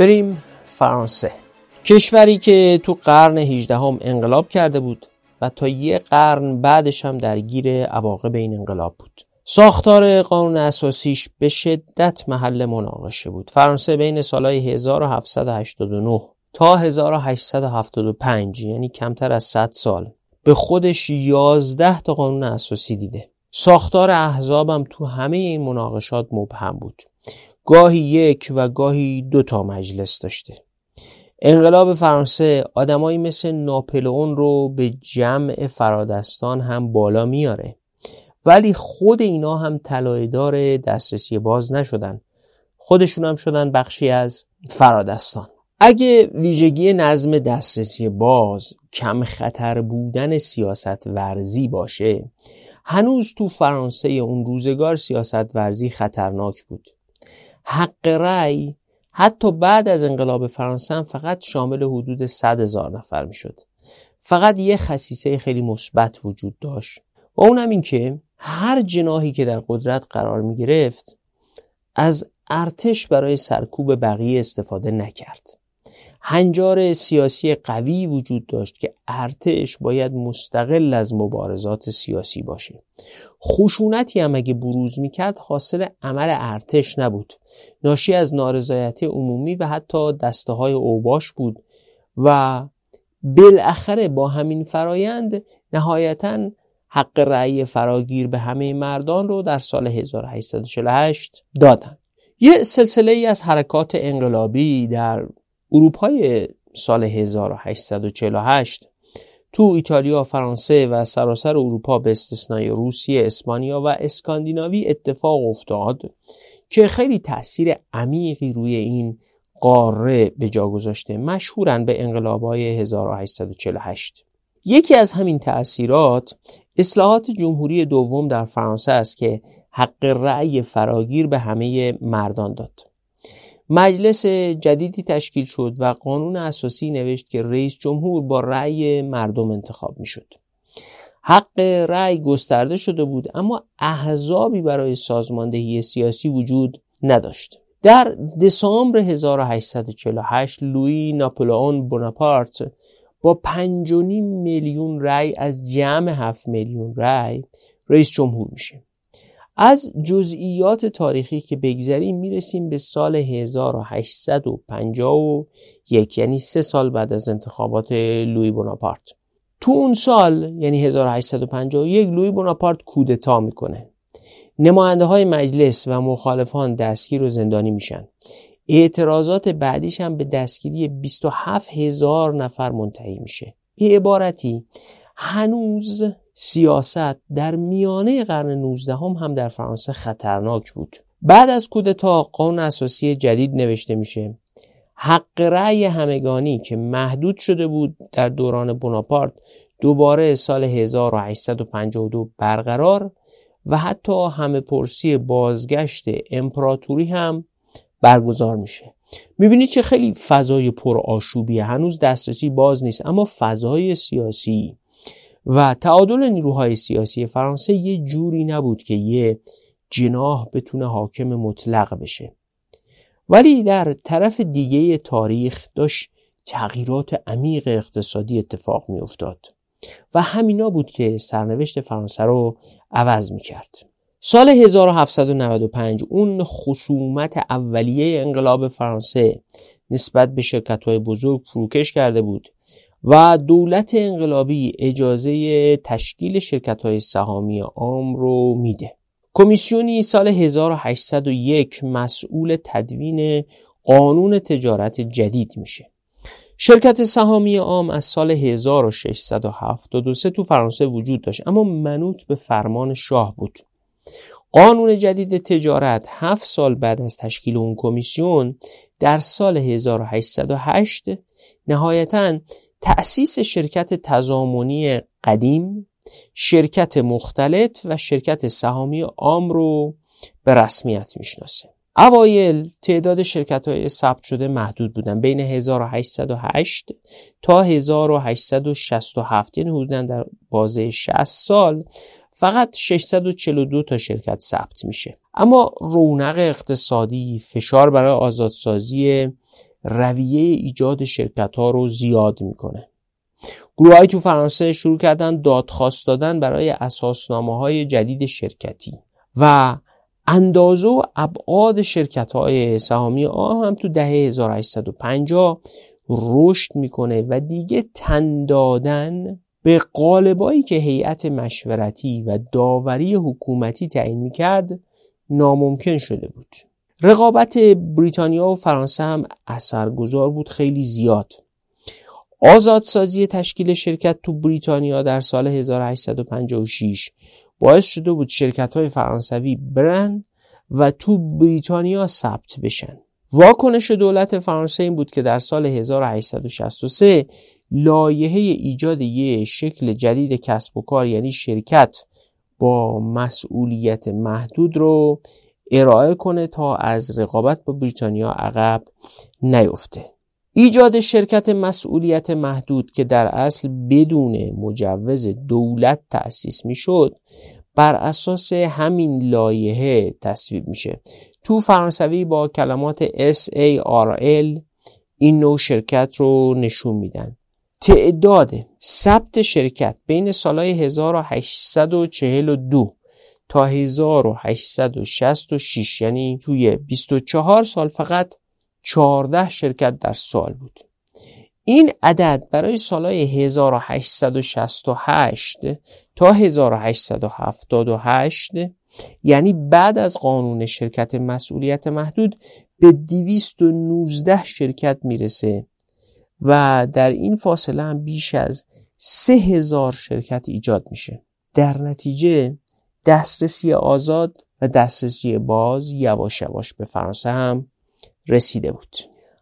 بریم فرانسه. کشوری که تو قرن 18 هم انقلاب کرده بود و تا یه قرن بعدش هم درگیر عواقب این انقلاب بود. ساختار قانون اساسیش به شدت محل مناقشه بود. فرانسه بین سالهای 1789 تا 1875 یعنی کمتر از 100 سال به خودش 11 تا قانون اساسی دیده. ساختار احزابم تو همه این مناقشات مبهم بود. گاهی یک و گاهی دو تا مجلس داشته. انقلاب فرانسه آدمایی مثل ناپلئون رو به جمع فرادستان هم بالا میاره. ولی خود اینا هم طلایه‌دار دسترسی باز نشدن. خودشون هم شدن بخشی از فرادستان. اگه ویژگی نظم دسترسی باز کم خطر بودن سیاست ورزی باشه هنوز تو فرانسه اون روزگار سیاست ورزی خطرناک بود. حق رأی. حتی بعد از انقلاب فرانسه هم فقط شامل حدود 100 هزار نفر می‌شد. فقط یه خصیصه خیلی مثبت وجود داشت. و اونم این که هر جناهی که در قدرت قرار می گرفت از ارتش برای سرکوب بقیه استفاده نکرد. هنجار سیاسی قوی وجود داشت که ارتش باید مستقل از مبارزات سیاسی باشه. خشونتی هم اگه بروز می‌کرد حاصل عمل ارتش نبود. ناشی از نارضایتی عمومی و حتی دسته های اوباش بود و بالاخره با همین فرایند نهایتا حق رأی فراگیر به همه مردان رو در سال 1848 دادن. یه سلسله ای از حرکات انقلابی در اروپای سال 1848 تو ایتالیا، فرانسه و سراسر اروپا به استثنای روسیه، اسپانیا و اسکاندیناوی اتفاق افتاد که خیلی تاثیر عمیقی روی این قاره به جا گذاشته مشهورن به انقلابهای 1848 یکی از همین تأثیرات اصلاحات جمهوری دوم در فرانسه است که حق رأی فراگیر به همه مردان داد. مجلس جدیدی تشکیل شد و قانون اساسی نوشت که رئیس جمهور با رأی مردم انتخاب می شد. حق رأی گسترده شده بود اما احزابی برای سازماندهی سیاسی وجود نداشت. در دسامبر 1848 لویی ناپولئون بوناپارت با 5.5 میلیون رأی از جمع 7 میلیون رأی رئیس جمهور میشه. از جزئیات تاریخی که بگذریم می‌رسیم به سال 1851 یعنی سه سال بعد از انتخابات لوی بوناپارت. تو اون سال یعنی 1851 لوی بوناپارت کودتا می‌کنه. نماینده های مجلس و مخالفان دستگیر و زندانی میشن. اعتراضات بعدیش هم به دستگیری 27 هزار نفر منتهی میشه. به عبارتی هنوز سیاست در میانه قرن 19 هم, هم در فرانسه خطرناک بود. بعد از کودتا قانون اساسی جدید نوشته میشه. حق رأی همگانی که محدود شده بود در دوران بوناپارت دوباره سال 1852 برقرار و حتی همه پرسی بازگشت امپراتوری هم برگزار میشه. می‌بینید که خیلی فضای پر آشوبیه هنوز دسترسی باز نیست اما فضای سیاسی و تعادل نیروهای سیاسی فرانسه یه جوری نبود که یه جناح بتونه حاکم مطلق بشه ولی در طرف دیگه تاریخ داشت تغییرات عمیق اقتصادی اتفاق می افتاد و همینا بود که سرنوشت فرانسه رو عوض می کرد. سال 1795 اون خصومت اولیه انقلاب فرانسه نسبت به شرکت های بزرگ فروکش کرده بود و دولت انقلابی اجازه تشکیل شرکت های سهامی عام رو میده. کمیسیونی سال 1801 مسئول تدوین قانون تجارت جدید میشه. شرکت سهامی عام از سال 1673 تو فرانسه وجود داشت اما منوط به فرمان شاه بود. قانون جدید تجارت هفت سال بعد از تشکیل اون کمیسیون در سال 1808 نهایتا تأسیس شرکت تضامنی قدیم شرکت مختلط و شرکت سهامی عام رو به رسمیت می‌شناسه. اوایل تعداد شرکت های ثبت شده محدود بودن. بین 1808 تا 1867 یعنی حدودا در بازه 60 سال فقط 642 تا شرکت ثبت میشه. اما رونق اقتصادی فشار برای آزادسازی رویه ایجاد شرکت ها رو زیاد می‌کنه. گروه تو فرانسه شروع کردن دادخواست دادن برای اساسنامه های جدید شرکتی و اندازه و ابعاد شرکت های سهامی آم هم تو دهه 1850 رشد می‌کنه و دیگه تن دادن به قالبایی که هیئت مشورتی و داوری حکومتی تعیین می‌کرد ناممکن شده بود. رقابت بریتانیا و فرانسه هم اثرگذار بود خیلی زیاد. آزادسازی تشکیل شرکت تو بریتانیا در سال 1856 باعث شده بود شرکت های فرانسوی برن و تو بریتانیا ثبت بشن. واکنش دولت فرانسه این بود که در سال 1863 لایحه ایجاد یه شکل جدید کسب و کار یعنی شرکت با مسئولیت محدود رو ارائه کنه تا از رقابت با بریتانیا عقب نیفته. ایجاد شرکت مسئولیت محدود که در اصل بدون مجوز دولت تأسیس می‌شد بر اساس همین لایحه تصویب میشه. تو فرانسوی با کلمات SARL این نوع شرکت رو نشون میدن. تعداد ثبت شرکت بین سالهای 1842 تا 1866 یعنی توی 24 سال فقط 14 شرکت در سال بود. این عدد برای سالهای 1868 تا 1878 یعنی بعد از قانون شرکت مسئولیت محدود به 219 شرکت می‌رسه و در این فاصله هم بیش از 3000 شرکت ایجاد میشه. در نتیجه دسترسی آزاد و دسترسی باز یواش یواش به فرانسه هم رسیده بود.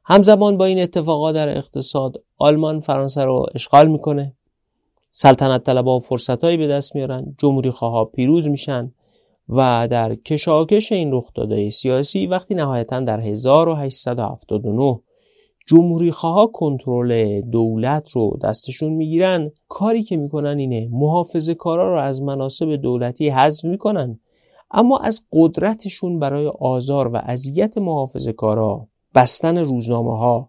همزمان با این اتفاقات در اقتصاد آلمان فرانسه رو اشغال می‌کنه. سلطنت طلبها فرصتهایی به دست میارن. جمهوری خواه پیروز میشن و در کشاکش این رخدادهای سیاسی وقتی نهایتا در 1879 جمهوری خواه کنترل دولت رو دستشون می‌گیرن. کاری که می‌کنن اینه محافظه کارا رو از مناسب دولتی حذف می‌کنن. اما از قدرتشون برای آزار و اذیت محافظه کارا بستن روزنامه ها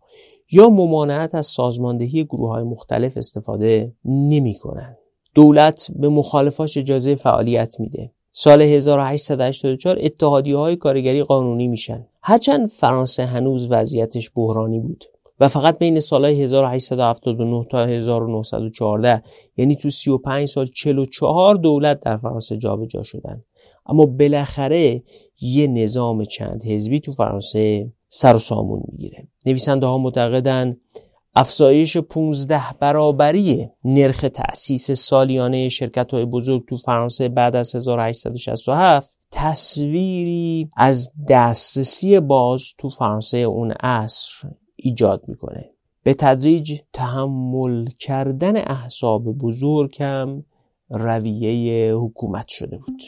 یا ممانعت از سازماندهی گروه های مختلف استفاده نمی کنن. دولت به مخالفاش اجازه فعالیت میده. سال 1884 اتحادیه های کارگری قانونی میشن. هرچند فرانسه هنوز وضعیتش بحرانی بود و فقط بین سالهای 1879 تا 1914 یعنی تو 35 سال 44 دولت در فرانسه جابجا شدن. اما بالاخره یه نظام چند حزبی تو فرانسه سر و سامون می‌گیره. نویسنده ها معتقدن افزایش 15 برابری نرخ تأسیس سالیانه شرکت های بزرگ تو فرانسه بعد از 1867 تصویری از دسترسی باز تو فرانسه اون عصر ایجاد می‌کنه. به تدریج تحمل کردن احساب بزرگ هم رویه حکومت شده بود.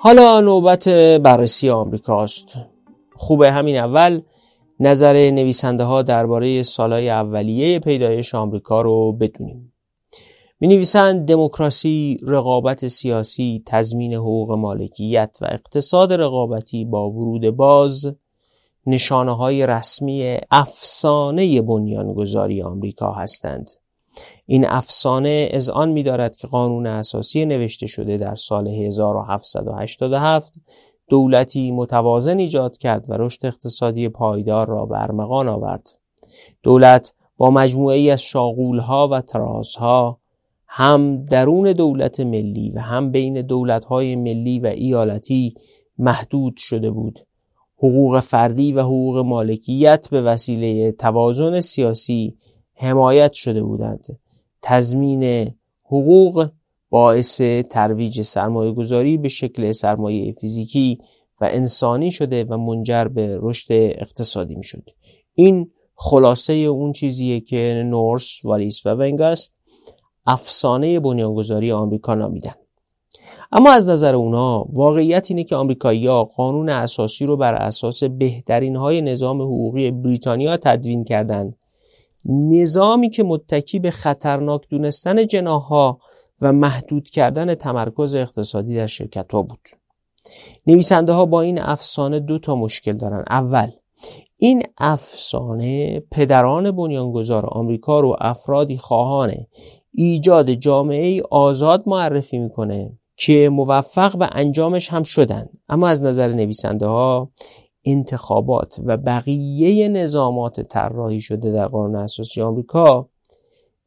حالا نوبت بررسی آمریکاست خوبه همین اول نظر نویسنده ها درباره سالهای اولیه پیدایش آمریکا رو بدونیم می نویسند دموکراسی، رقابت سیاسی، تضمین حقوق مالکیت و اقتصاد رقابتی با ورود باز نشانه های رسمی افسانه بنیانگذاری آمریکا هستند. این افسانه از آن می دارد که قانون اساسی نوشته شده در سال 1787 دولتی متوازن ایجاد کرد و رشد اقتصادی پایدار را برمغان آورد. دولت با مجموعه از شاغولها و ترازها هم درون دولت ملی و هم بین دولتهای ملی و ایالتی محدود شده بود. حقوق فردی و حقوق مالکیت به وسیله توازن سیاسی حمایت شده بودند تضمین حقوق باعث ترویج سرمایه گذاری به شکل سرمایه فیزیکی و انسانی شده و منجر به رشد اقتصادی می شد. این خلاصه اون چیزیه که نورس، والیس و ونگاست افسانه بنیانگذاری آمریکا نامیدن. اما از نظر اونا واقعیت اینه که آمریکایی‌ها قانون اساسی رو بر اساس بهترین های نظام حقوقی بریتانیا تدوین کردند نظامی که متکی به خطرناک دونستن جناها و محدود کردن تمرکز اقتصادی در شرکت ها بود. نویسنده ها با این افسانه دو تا مشکل دارن. اول این افسانه پدران بنیانگذار آمریکا رو افرادی خواهان ایجاد جامعه آزاد معرفی می‌کنه که موفق به انجامش هم شدن. اما از نظر نویسنده ها انتخابات و بقیه نظامات طراحی شده در قانون اساسی آمریکا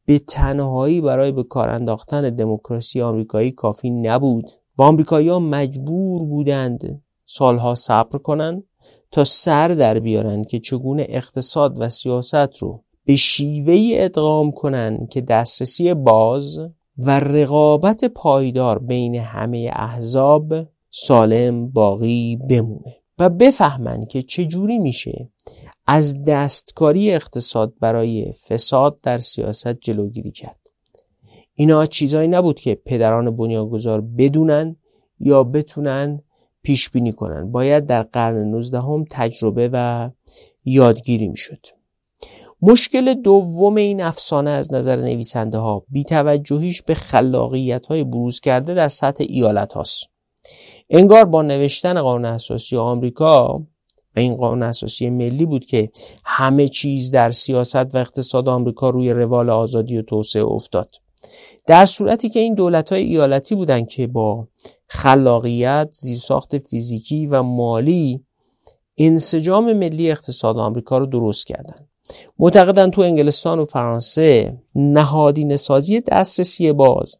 به تنهایی برای به کار انداختن دموکراسی آمریکایی کافی نبود و آمریکایی ها مجبور بودند سالها صبر کنند تا سر در بیارن که چگونه اقتصاد و سیاست رو به شیوهی ادغام کنند که دسترسی باز و رقابت پایدار بین همه احزاب سالم باقی بمونه. و بفهمن که چجوری میشه از دستکاری اقتصاد برای فساد در سیاست جلوگیری کرد. اینا چیزایی نبود که پدران بنیانگذار بدونن یا بتونن پیش بینی کنن. باید در قرن 19 هم تجربه و یادگیری می‌شد. مشکل دوم این افسانه از نظر نویسنده ها بیتوجهیش به خلاقیت های بروز کرده در سطح ایالت هاست انگار با نوشتن قانون اساسی آمریکا و این قانون اساسی ملی بود که همه چیز در سیاست و اقتصاد آمریکا روی روال آزادی و توسعه افتاد در صورتی که این دولت های ایالتی بودند که با خلاقیت، زیرساخت فیزیکی و مالی انسجام ملی اقتصاد آمریکا رو درست کردند. معتقدن تو انگلستان و فرانسه نهادین سازی دسترسی باز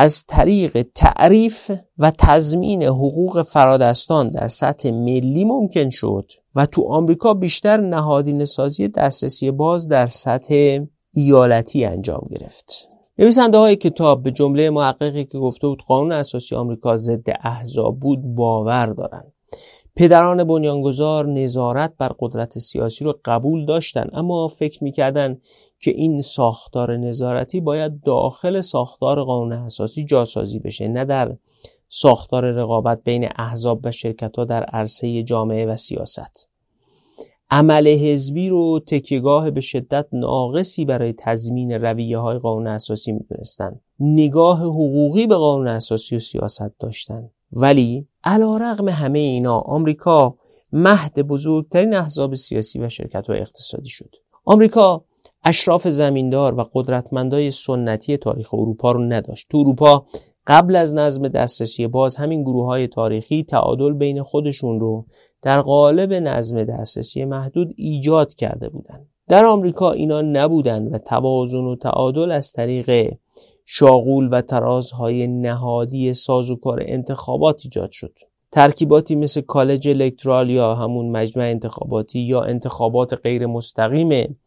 از طریق تعریف و تضمین حقوق فرادستان در سطح ملی ممکن شد و تو آمریکا بیشتر نهادین سازی دسترسی باز در سطح ایالتی انجام گرفت. نویسنده های کتاب به جمله محققی که گفته بود قانون اساسی آمریکا ضد احزاب بود باور دارند. پدران بنیانگذار نظارت بر قدرت سیاسی رو قبول داشتن اما فکر می‌کردن که این ساختار نظارتی باید داخل ساختار قانون اساسی جاسازی بشه نه در ساختار رقابت بین احزاب و شرکت ها در عرصه جامعه و سیاست. عمل حزبی رو تکیگاه به شدت ناقصی برای تضمین رویه های قانون اساسی می‌دونستند نگاه حقوقی به قانون اساسی و سیاست داشتن. ولی علا رقم همه اینا آمریکا مهد بزرگترین احزاب سیاسی و شرکت و اقتصادی شد آمریکا اشراف زمیندار و قدرتمندای سنتی تاریخ اروپا رو نداشت تو اروپا قبل از نظم دسترسی باز همین گروه های تاریخی تعادل بین خودشون رو در قالب نظم دسترسی محدود ایجاد کرده بودند. در آمریکا اینا نبودن و توازن و تعادل از طریق شاغول و ترازهای نهادی سازوکار انتخابات ایجاد شد. ترکیباتی مثل کالج الکترال یا همون مجمع انتخاباتی یا انتخابات غیر مستقیم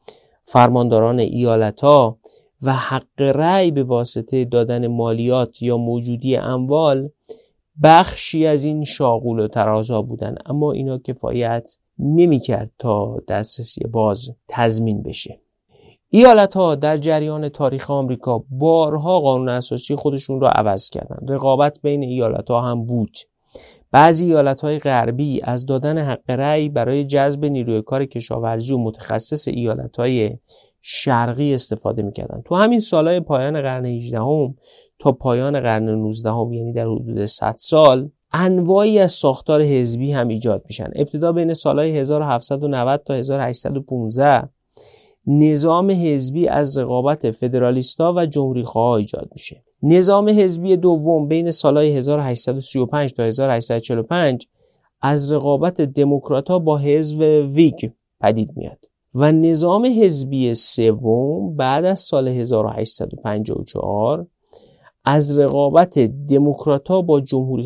فرمانداران ایالت ها و حق رأی به واسطه دادن مالیات یا موجودی اموال بخشی از این شاغول و ترازها بودن. اما اینا کفایت نمی‌کرد تا دسترسی باز تضمین بشه. ایالت ها در جریان تاریخ آمریکا بارها قانون اساسی خودشون را عوض کردند. رقابت بین ایالت ها هم بود. بعضی ایالت های غربی از دادن حق رأی برای جذب نیروی کار کشاورزی و متخصص ایالت های شرقی استفاده می‌کردن تو همین سالهای پایان قرن 18 هم تا پایان قرن 19 هم یعنی در حدود 100 سال انواعی از ساختار حزبی هم ایجاد میشن ابتدا بین سالهای 1790 تا 1815 نظام حزبی از رقابت فدرالیستا و جمهوریخواها ایجاد میشه. نظام حزبی دوم بین سالهای 1835 تا 1845 از رقابت دموکرات با حزب ویگ پدید میاد. و نظام حزبی سوم بعد از سال 1854 از رقابت دموکرات با جمهوری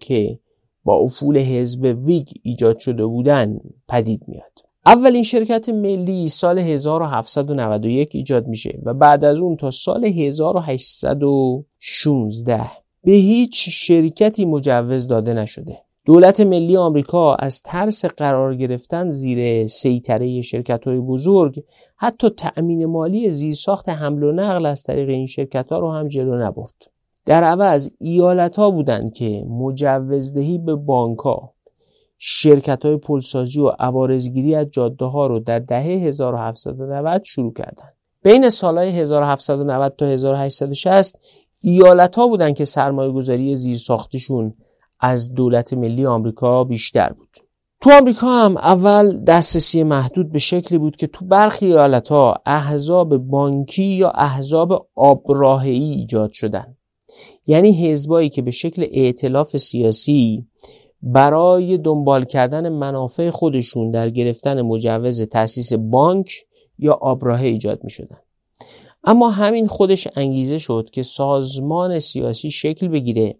که با افول حزب ویگ ایجاد شده بودند پدید میاد. اولین شرکت ملی سال 1791 ایجاد میشه و بعد از اون تا سال 1816 به هیچ شرکتی مجوز داده نشده. دولت ملی آمریکا از ترس قرار گرفتن زیر سیطره شرکت های بزرگ حتی تأمین مالی زیرساخت حمل و نقل از طریق این شرکت ها رو هم جلو نبرد. در عوض ایالت ها بودند که مجوزدهی به بانک ها شرکت های پلسازی و عوارزگیری از جاده ها رو در دهه 1790 شروع کردند. بین سالهای 1790 تا 1860 ایالت ها بودند که سرمایه گذاری زیر ساختشون از دولت ملی آمریکا بیشتر بود. تو آمریکا هم اول دسترسی محدود به شکلی بود که تو برخی ایالت ها احزاب بانکی یا احزاب آبراهی ایجاد شدن. یعنی حزبایی که به شکل ائتلاف سیاسی برای دنبال کردن منافع خودشون در گرفتن مجوز تأسیس بانک یا آبراهه ایجاد می شدن. اما همین خودش انگیزه شد که سازمان سیاسی شکل بگیره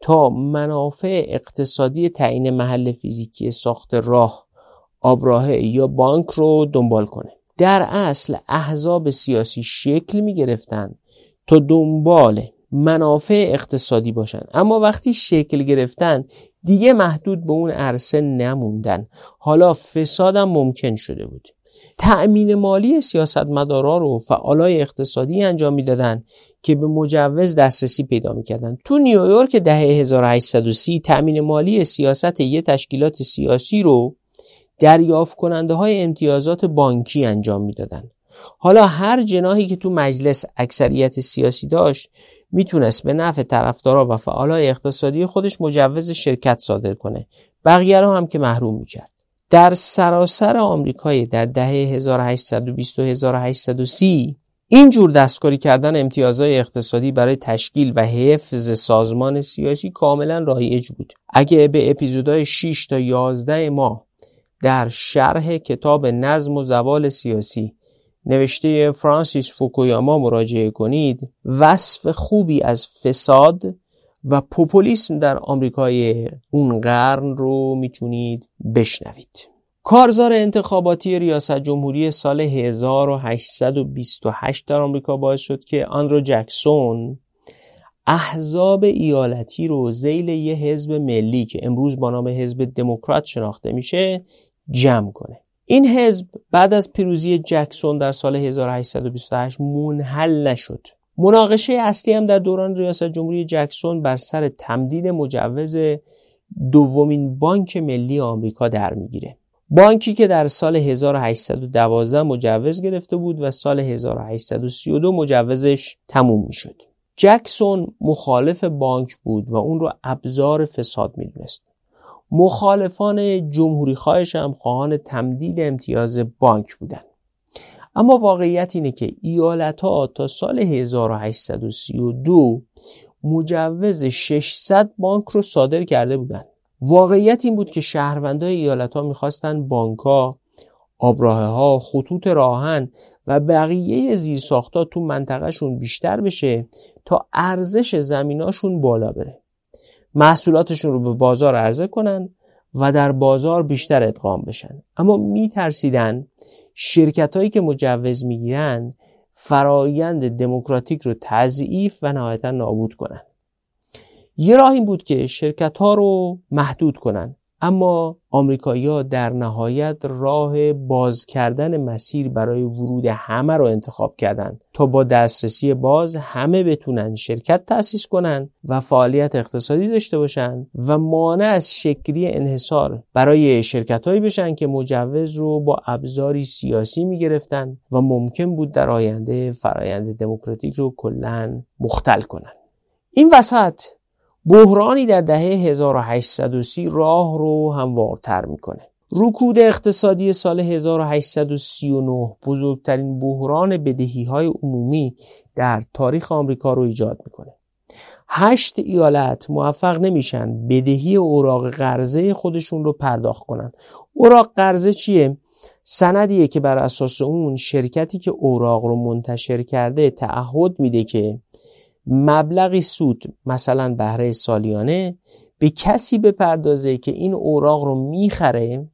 تا منافع اقتصادی تعیین محل فیزیکی ساخت راه آبراهه یا بانک رو دنبال کنه در اصل احزاب سیاسی شکل می گرفتن تا دنبال منافع اقتصادی باشن. اما وقتی شکل گرفتن دیگه محدود به اون عرصه نموندن. حالا فسادم ممکن شده بود. تأمین مالی سیاستمدارا رو فعالای اقتصادی انجام می‌دادن که به مجوز دسترسی پیدا می‌کردن. تو نیویورک دهه 1830 تأمین مالی سیاست یه تشکیلات سیاسی رو دریافت کننده های امتیازات بانکی انجام می‌دادن. حالا هر جناهی که تو مجلس اکثریت سیاسی داشت می‌تونست به نفع طرفدارا و فعالای اقتصادی خودش مجوز شرکت صادر کنه. بقیه رو هم که محروم می‌کرد. در سراسر آمریکای در دهه 1820 و 1830 این جور دستکاری کردن امتیازهای اقتصادی برای تشکیل و حفظ سازمان سیاسی کاملا رایج بود. اگه به اپیزودهای 6 تا 11 ماه در شرح کتاب نظم و زوال سیاسی نوشته فرانسیس فوکویاما مراجعه کنید. وصف خوبی از فساد و پوپولیسم در آمریکای اون قرن رو می‌تونید بشنوید. کارزار انتخاباتی ریاست جمهوری سال 1828 در آمریکا باعث شد که آندرو جکسون احزاب ایالتی رو زیل یه حزب ملی که امروز با نام حزب دموکرات شناخته میشه جمع کنه. این حزب بعد از پیروزی جکسون در سال 1828 منحل نشد مناقشه اصلی هم در دوران ریاست جمهوری جکسون بر سر تمدید مجوز دومین بانک ملی آمریکا در می‌گیره بانکی که در سال 1812 مجوز گرفته بود و سال 1832 مجوزش تموم می شد. جکسون مخالف بانک بود و اون رو ابزار فساد می‌دونست. مخالفان جمهوری خواهش هم خواهان تمدید امتیاز بانک بودند. اما واقعیت اینه که ایالت ها تا سال 1832 مجوز 600 بانک رو صادر کرده بودند. واقعیت این بود که شهروندای ایالت ها می‌خواستن بانک ها، آبراه ها، خطوط راهن و بقیه زیرساختا تو منطقهشون بیشتر بشه تا ارزش زمیناشون بالا بره. محصولاتشون رو به بازار عرضه کنن و در بازار بیشتر ادغام بشن. اما میترسیدن شرکت هایی که مجوز می‌گیرن فرایند دموکراتیک رو تضعیف و نهایتا نابود کنن. یه راه این بود که شرکت ها رو محدود کنن. اما آمریکایی‌ها در نهایت راه باز کردن مسیر برای ورود همه رو انتخاب کردند تا با دسترسی باز همه بتونن شرکت تأسیس کنن و فعالیت اقتصادی داشته باشن و مانع از شکلی انحصار برای شرکتهایی بشن که مجوز رو با ابزاری سیاسی می‌گرفتن و ممکن بود در آینده فرایند دموکراتیک رو کلا مختل کنن. این وسط بحرانی در دهه 1830 راه رو هموارتر می‌کنه. رکود اقتصادی سال 1839 بزرگترین بحران بدهی های عمومی در تاریخ آمریکا رو ایجاد می‌کنه. هشت ایالت موفق نمیشن بدهی اوراق قرضه خودشون رو پرداخت کنن. اوراق قرضه چیه؟ سندیه که بر اساس اون شرکتی که اوراق رو منتشر کرده تعهد میده که مبلغی سود مثلا بهره سالیانه به کسی بپردازه که این اوراق رو می‌خره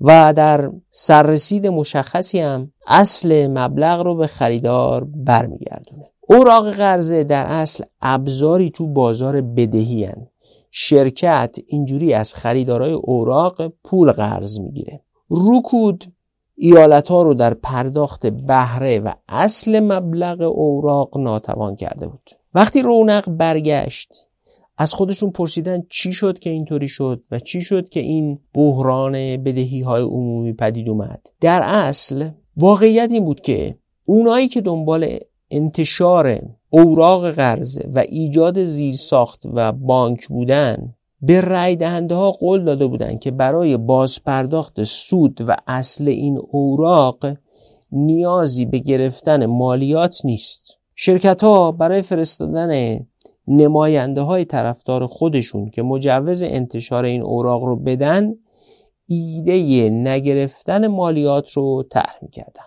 و در سررسید مشخصی هم اصل مبلغ رو به خریدار برمیگردونه اوراق قرضه در اصل ابزاری تو بازار بدهی هن. شرکت اینجوری از خریدارای اوراق پول قرض می‌گیره رکود ایالت ها رو در پرداخت بهره و اصل مبلغ اوراق ناتوان کرده بود. وقتی رونق برگشت از خودشون پرسیدن چی شد که اینطوری شد و چی شد که این بحران بدهی های عمومی پدید اومد. در اصل واقعیت این بود که اونایی که دنبال انتشار اوراق قرضه و ایجاد زیرساخت و بانک بودن به رای دهنده ها قول داده بودند که برای بازپرداخت سود و اصل این اوراق نیازی به گرفتن مالیات نیست. شرکت ها برای فرستادن نماینده های طرفدار خودشون که مجوز انتشار این اوراق رو بدن ایده نگرفتن مالیات رو طرح می‌کردن.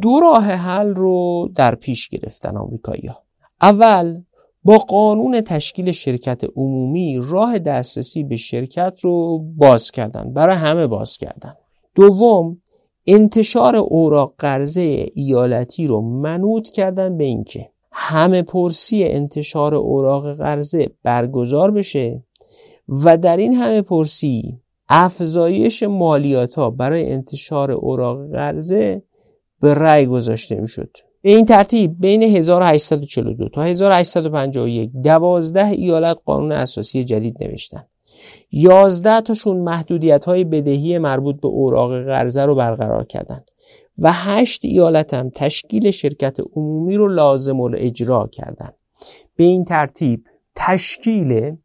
دو راه حل رو در پیش گرفتن آمریکایی ها اول با قانون تشکیل شرکت عمومی راه دسترسی به شرکت رو باز کردن برای همه باز کردن. دوم انتشار اوراق قرضه ایالتی رو منوط کردن به اینکه همه پرسی انتشار اوراق قرضه برگزار بشه و در این همه پرسی افزایش مالیات ها برای انتشار اوراق قرضه به رأی گذاشته می‌شد. به این ترتیب بین 1842 تا 1851 دوازده ایالت قانون اساسی جدید نوشتن. 11 تاشون محدودیت های بدهی مربوط به اوراق قرضه رو برقرار کردند و 8 ایالت هم تشکیل شرکت عمومی رو لازم اجرا کردند به این ترتیب تشکیل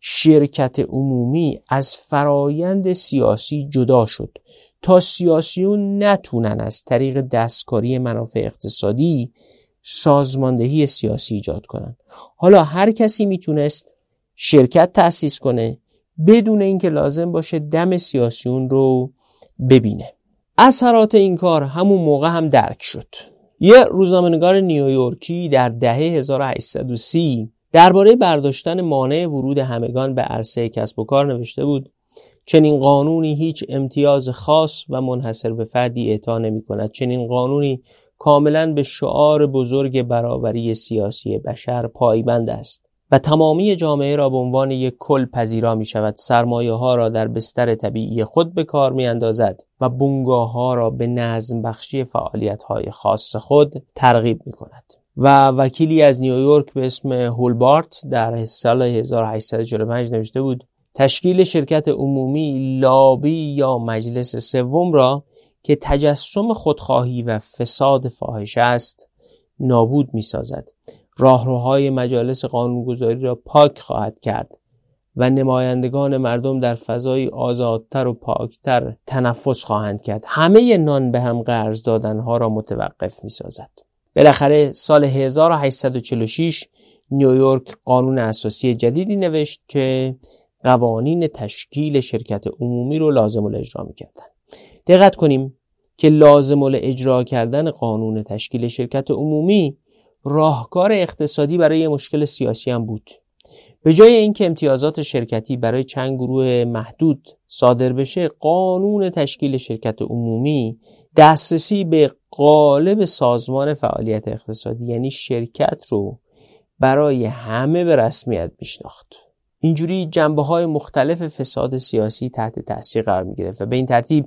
شرکت عمومی از فرایند سیاسی جدا شد. تا سیاسیون نتونن از طریق دستکاری منافع اقتصادی سازماندهی سیاسی ایجاد کنن. حالا هر کسی می‌تونست شرکت تأسیس کنه بدون اینکه لازم باشه دم سیاسیون رو ببینه. اثرات این کار همون موقع هم درک شد. یه روزنامه‌نگار نیویورکی در دهه 1830 درباره برداشتن مانع ورود همگان به عرصه کسب و کار نوشته بود چنین قانونی هیچ امتیاز خاص و منحصر به فردی اعطا نمی کند چنین قانونی کاملا به شعار بزرگ برابری سیاسی بشر پایبند است و تمامی جامعه را به عنوان یک کل پذیرا می شود سرمایه ها را در بستر طبیعی خود به کار می اندازد و بنگاه ها را به نظم بخشی فعالیت های خاص خود ترغیب می کند و وکیلی از نیویورک به اسم هولبارت در سال 1845 نوشته بود تشکیل شرکت عمومی لابی یا مجلس سوم را که تجسم خودخواهی و فساد فاحش است نابود می سازد راهروهای مجالس قانونگذاری را پاک خواهد کرد و نمایندگان مردم در فضای آزادتر و پاکتر تنفس خواهند کرد. همه نان به هم قرض دادنها را متوقف می سازد بالاخره سال 1846 نیویورک قانون اساسی جدیدی نوشت که قوانین تشکیل شرکت عمومی رو لازم الاجرا می‌کردن. دقت کنیم که لازم اجرا کردن قانون تشکیل شرکت عمومی راهکار اقتصادی برای مشکل سیاسی هم بود. به جای اینکه امتیازات شرکتی برای چند گروه محدود صادر بشه قانون تشکیل شرکت عمومی دسترسی به قالب سازمان فعالیت اقتصادی یعنی شرکت رو برای همه به رسمیت میشناخت. اینجوری جنبه های مختلف فساد سیاسی تحت تاثیر قرار می گرفت و به این ترتیب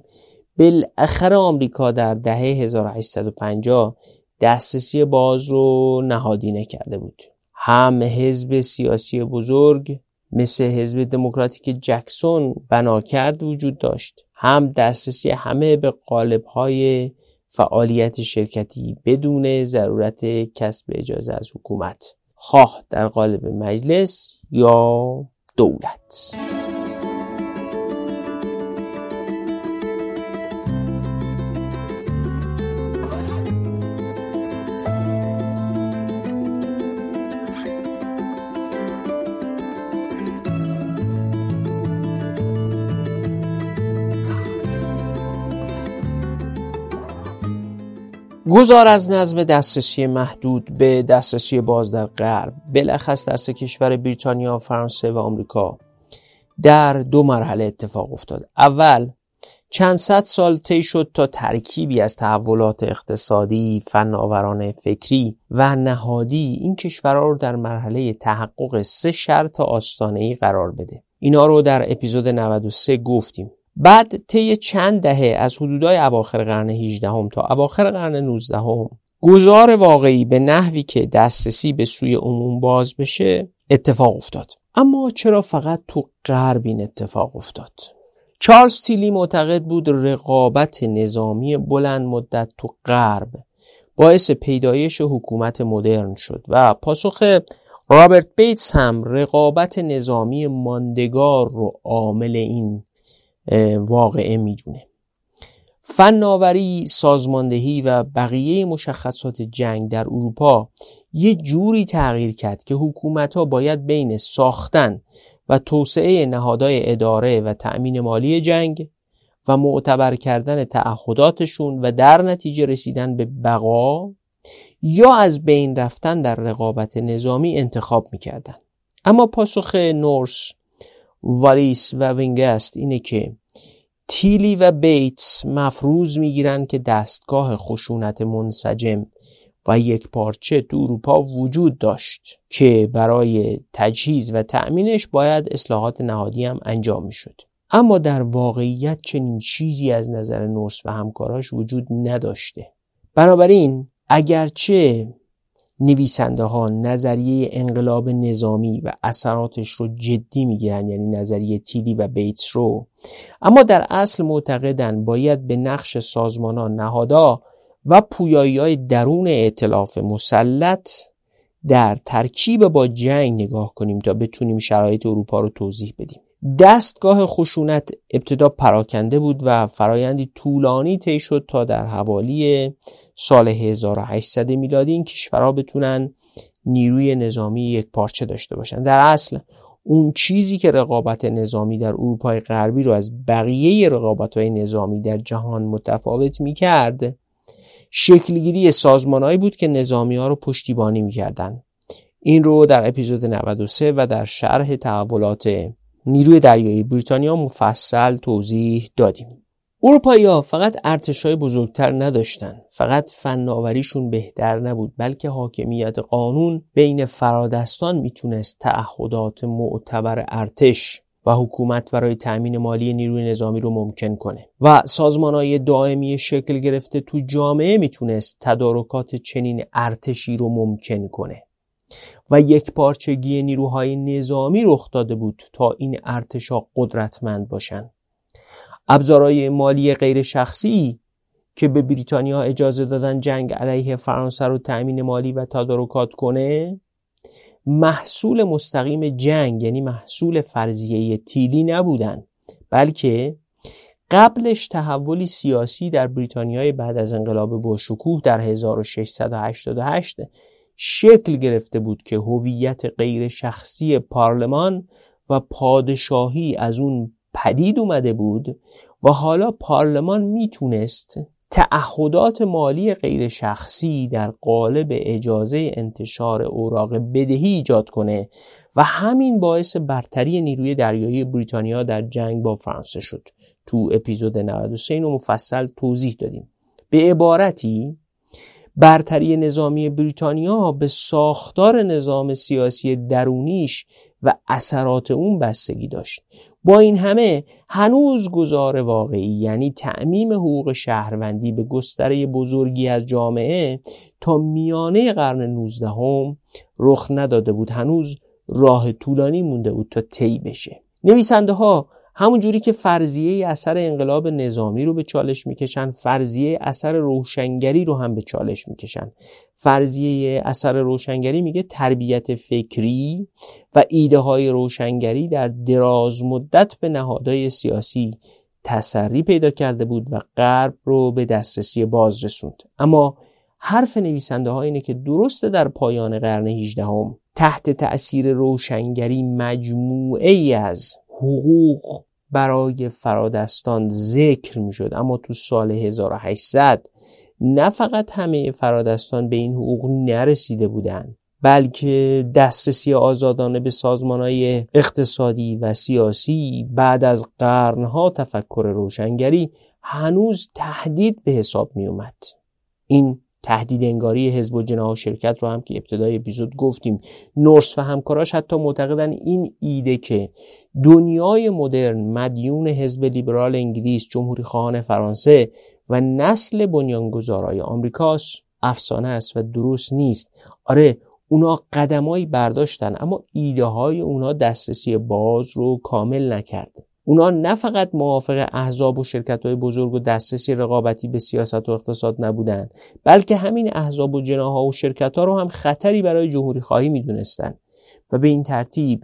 بالاخره آمریکا در دهه 1850 دسترسی باز رو نهادینه کرده بود. هم حزب سیاسی بزرگ مثل حزب دموکراتیک جکسون بنا کرد وجود داشت هم دسترسی همه به قالب های فعالیت شرکتی بدون ضرورت کسب اجازه از حکومت. خواه در قالب مجلس یا دولت. گذار از نظم دسترسی محدود به دسترسی باز در غرب بلخص در سه کشور بریتانیا، فرانسه و آمریکا در دو مرحله اتفاق افتاد اول چند صد سال طی شد تا ترکیبی از تحولات اقتصادی، فناورانه فکری و نهادی این کشورها رو در مرحله تحقق سه شرط آستانه‌ای قرار بده. اینا رو در اپیزود 93 گفتیم. بعد طی چند دهه از حدودای اواخر قرن 18 هم تا اواخر قرن 19 هم گذار واقعی به نحوی که دسترسی به سوی عموم باز بشه اتفاق افتاد. اما چرا فقط تو غرب این اتفاق افتاد؟ چارلز تیلی معتقد بود رقابت نظامی بلند مدت تو غرب باعث پیدایش حکومت مدرن شد و پاسخ رابرت بیتس هم رقابت نظامی ماندگار رو عامل این واقعه می‌دونه. فناوری، سازماندهی و بقیه مشخصات جنگ در اروپا یه جوری تغییر کرد که حکومت ها باید بین ساختن و توسعه نهادهای اداره و تأمین مالی جنگ و معتبر کردن تعهداتشون و در نتیجه رسیدن به بقا یا از بین رفتن در رقابت نظامی انتخاب می‌کردن. اما پاسخ نورس والیس و وینگست اینه که تیلی و بیتس مفروض می‌گیرند که دستگاه خشونت منسجم و یک پارچه تو اروپا وجود داشت که برای تجهیز و تأمینش باید اصلاحات نهادی هم انجام می‌شد. اما در واقعیت چنین چیزی از نظر نورس و همکاراش وجود نداشته. بنابراین اگرچه نویسنده ها نظریه انقلاب نظامی و اثراتش رو جدی می‌گیرن یعنی نظریه تیلی و بیتس رو. اما در اصل معتقدن باید به نقش سازمان ها نهادا و پویایی های درون اعتلاف مسلط در ترکیب با جنگ نگاه کنیم تا بتونیم شرایط اروپا رو توضیح بدیم. دستگاه خشونت ابتدا پراکنده بود و فرایندی طولانی طی شد تا در حوالی سال 1800 میلادی این کشورها بتونن نیروی نظامی یک پارچه داشته باشن در اصل اون چیزی که رقابت نظامی در اروپای غربی رو از بقیه رقابت های نظامی در جهان متفاوت می کرد شکلگیری سازمانهایی بود که نظامی ها رو پشتیبانی می کردن. این رو در اپیزود 93 و در شرح تحولات نیروی دریایی بریتانیا مفصل توضیح دادیم. اروپایی فقط ارتشای بزرگتر نداشتن. فقط فناوریشون بهتر نبود بلکه حاکمیت قانون بین فرادستان می‌تونست تعهدات معتبر ارتش و حکومت برای تأمین مالی نیروی نظامی رو ممکن کنه. و سازمان های دائمی شکل گرفته تو جامعه می‌تونست تدارکات چنین ارتشی رو ممکن کنه. و یک پارچگی نیروهای نظامی رخ داده بود تا این ارتشا قدرتمند باشند. ابزارهای مالی غیر شخصی که به بریتانیا اجازه دادن جنگ علیه فرانسه رو تأمین مالی و تدارکات کنه محصول مستقیم جنگ یعنی محصول فرضیه تیلی نبودن بلکه قبلش تحولی سیاسی در بریتانیای بعد از انقلاب باشکوه در 1688 شکل گرفته بود که هویت غیر شخصی پارلمان و پادشاهی از اون پدید اومده بود و حالا پارلمان می‌تونست تعهدات مالی غیر شخصی در قالب اجازه انتشار اوراق بدهی ایجاد کنه و همین باعث برتری نیروی دریایی بریتانیا در جنگ با فرانسه شد. تو اپیزود 93 اینو مفصل توضیح دادیم. به عبارتی برتری نظامی بریتانیا به ساختار نظام سیاسی درونیش و اثرات اون بستگی داشت. با این همه هنوز گذار واقعی یعنی تعمیم حقوق شهروندی به گستره بزرگی از جامعه تا میانه قرن 19 هم رخ نداده بود. هنوز راه طولانی مونده بود تا طی بشه. نویسنده ها همون جوری که فرضیه اثر انقلاب نظامی رو به چالش می‌کشن فرضیه اثر روشنگری رو هم به چالش می‌کشن. فرضیه اثر روشنگری میگه تربیت فکری و ایده های روشنگری در دراز مدت به نهادهای سیاسی تسری پیدا کرده بود و غرب رو به دسترسی باز رسوند اما حرف نویسنده ها اینه که درسته در پایان قرن 18 هم تحت تأثیر روشنگری مجموعه ای از حقوق برای فرادستان ذکر می شد اما تو سال 1800 نه فقط همه فرادستان به این حقوق نرسیده بودند بلکه دسترسی آزادانه به های اقتصادی و سیاسی بعد از قرنها تفکر روشنگری هنوز تهدید به حساب می اومد. این تهدید انگاری حزب و جناح شرکت رو هم که ابتدای اپیزود گفتیم. نورس و همکاراش حتی معتقدن این ایده که دنیای مدرن مدیون حزب لیبرال انگلیس جمهوری خواهان فرانسه و نسل بنیانگذارای آمریکاست افسانه است و درست نیست. آره اونا قدمایی برداشتن اما ایده های اونا دسترسی باز رو کامل نکرد. اونا نه فقط موافق احزاب و شرکت های بزرگ و دسترسی رقابتی به سیاست و اقتصاد نبودن بلکه همین احزاب و جناها و شرکت ها رو هم خطری برای جمهوری خواهی می‌دونستن. و به این ترتیب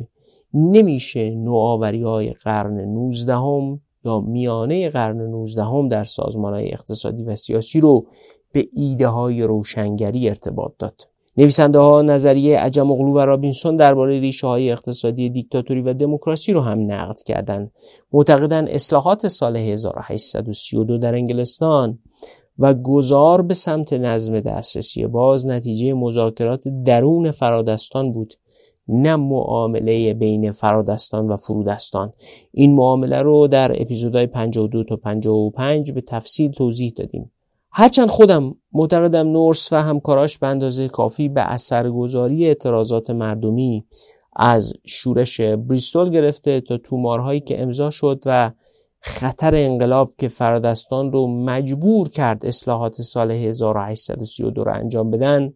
نمیشه نوآوری های قرن 19 هم یا میانه قرن 19 هم در سازمان های اقتصادی و سیاسی رو به ایده های روشنگری ارتباط داد. نویسنده ها نظریه عجم اغلو و رابینسون درباره ریشه های اقتصادی دیکتاتوری و دموکراسی رو هم نقد کردند. معتقدند اصلاحات سال 1832 در انگلستان و گذار به سمت نظم دسترسی باز نتیجه مذاکرات درون فرادستان بود نه معامله بین فرادستان و فرودستان این معامله رو در اپیزودهای 52 تا 55 به تفصیل توضیح دادیم هرچند خودم معتقدم نورس و همکاراش به اندازه کافی به اثرگذاری اعتراضات مردمی از شورش بریستول گرفته تا تومارهایی که امضا شد و خطر انقلاب که فرادستان رو مجبور کرد اصلاحات سال 1832 رو انجام بدن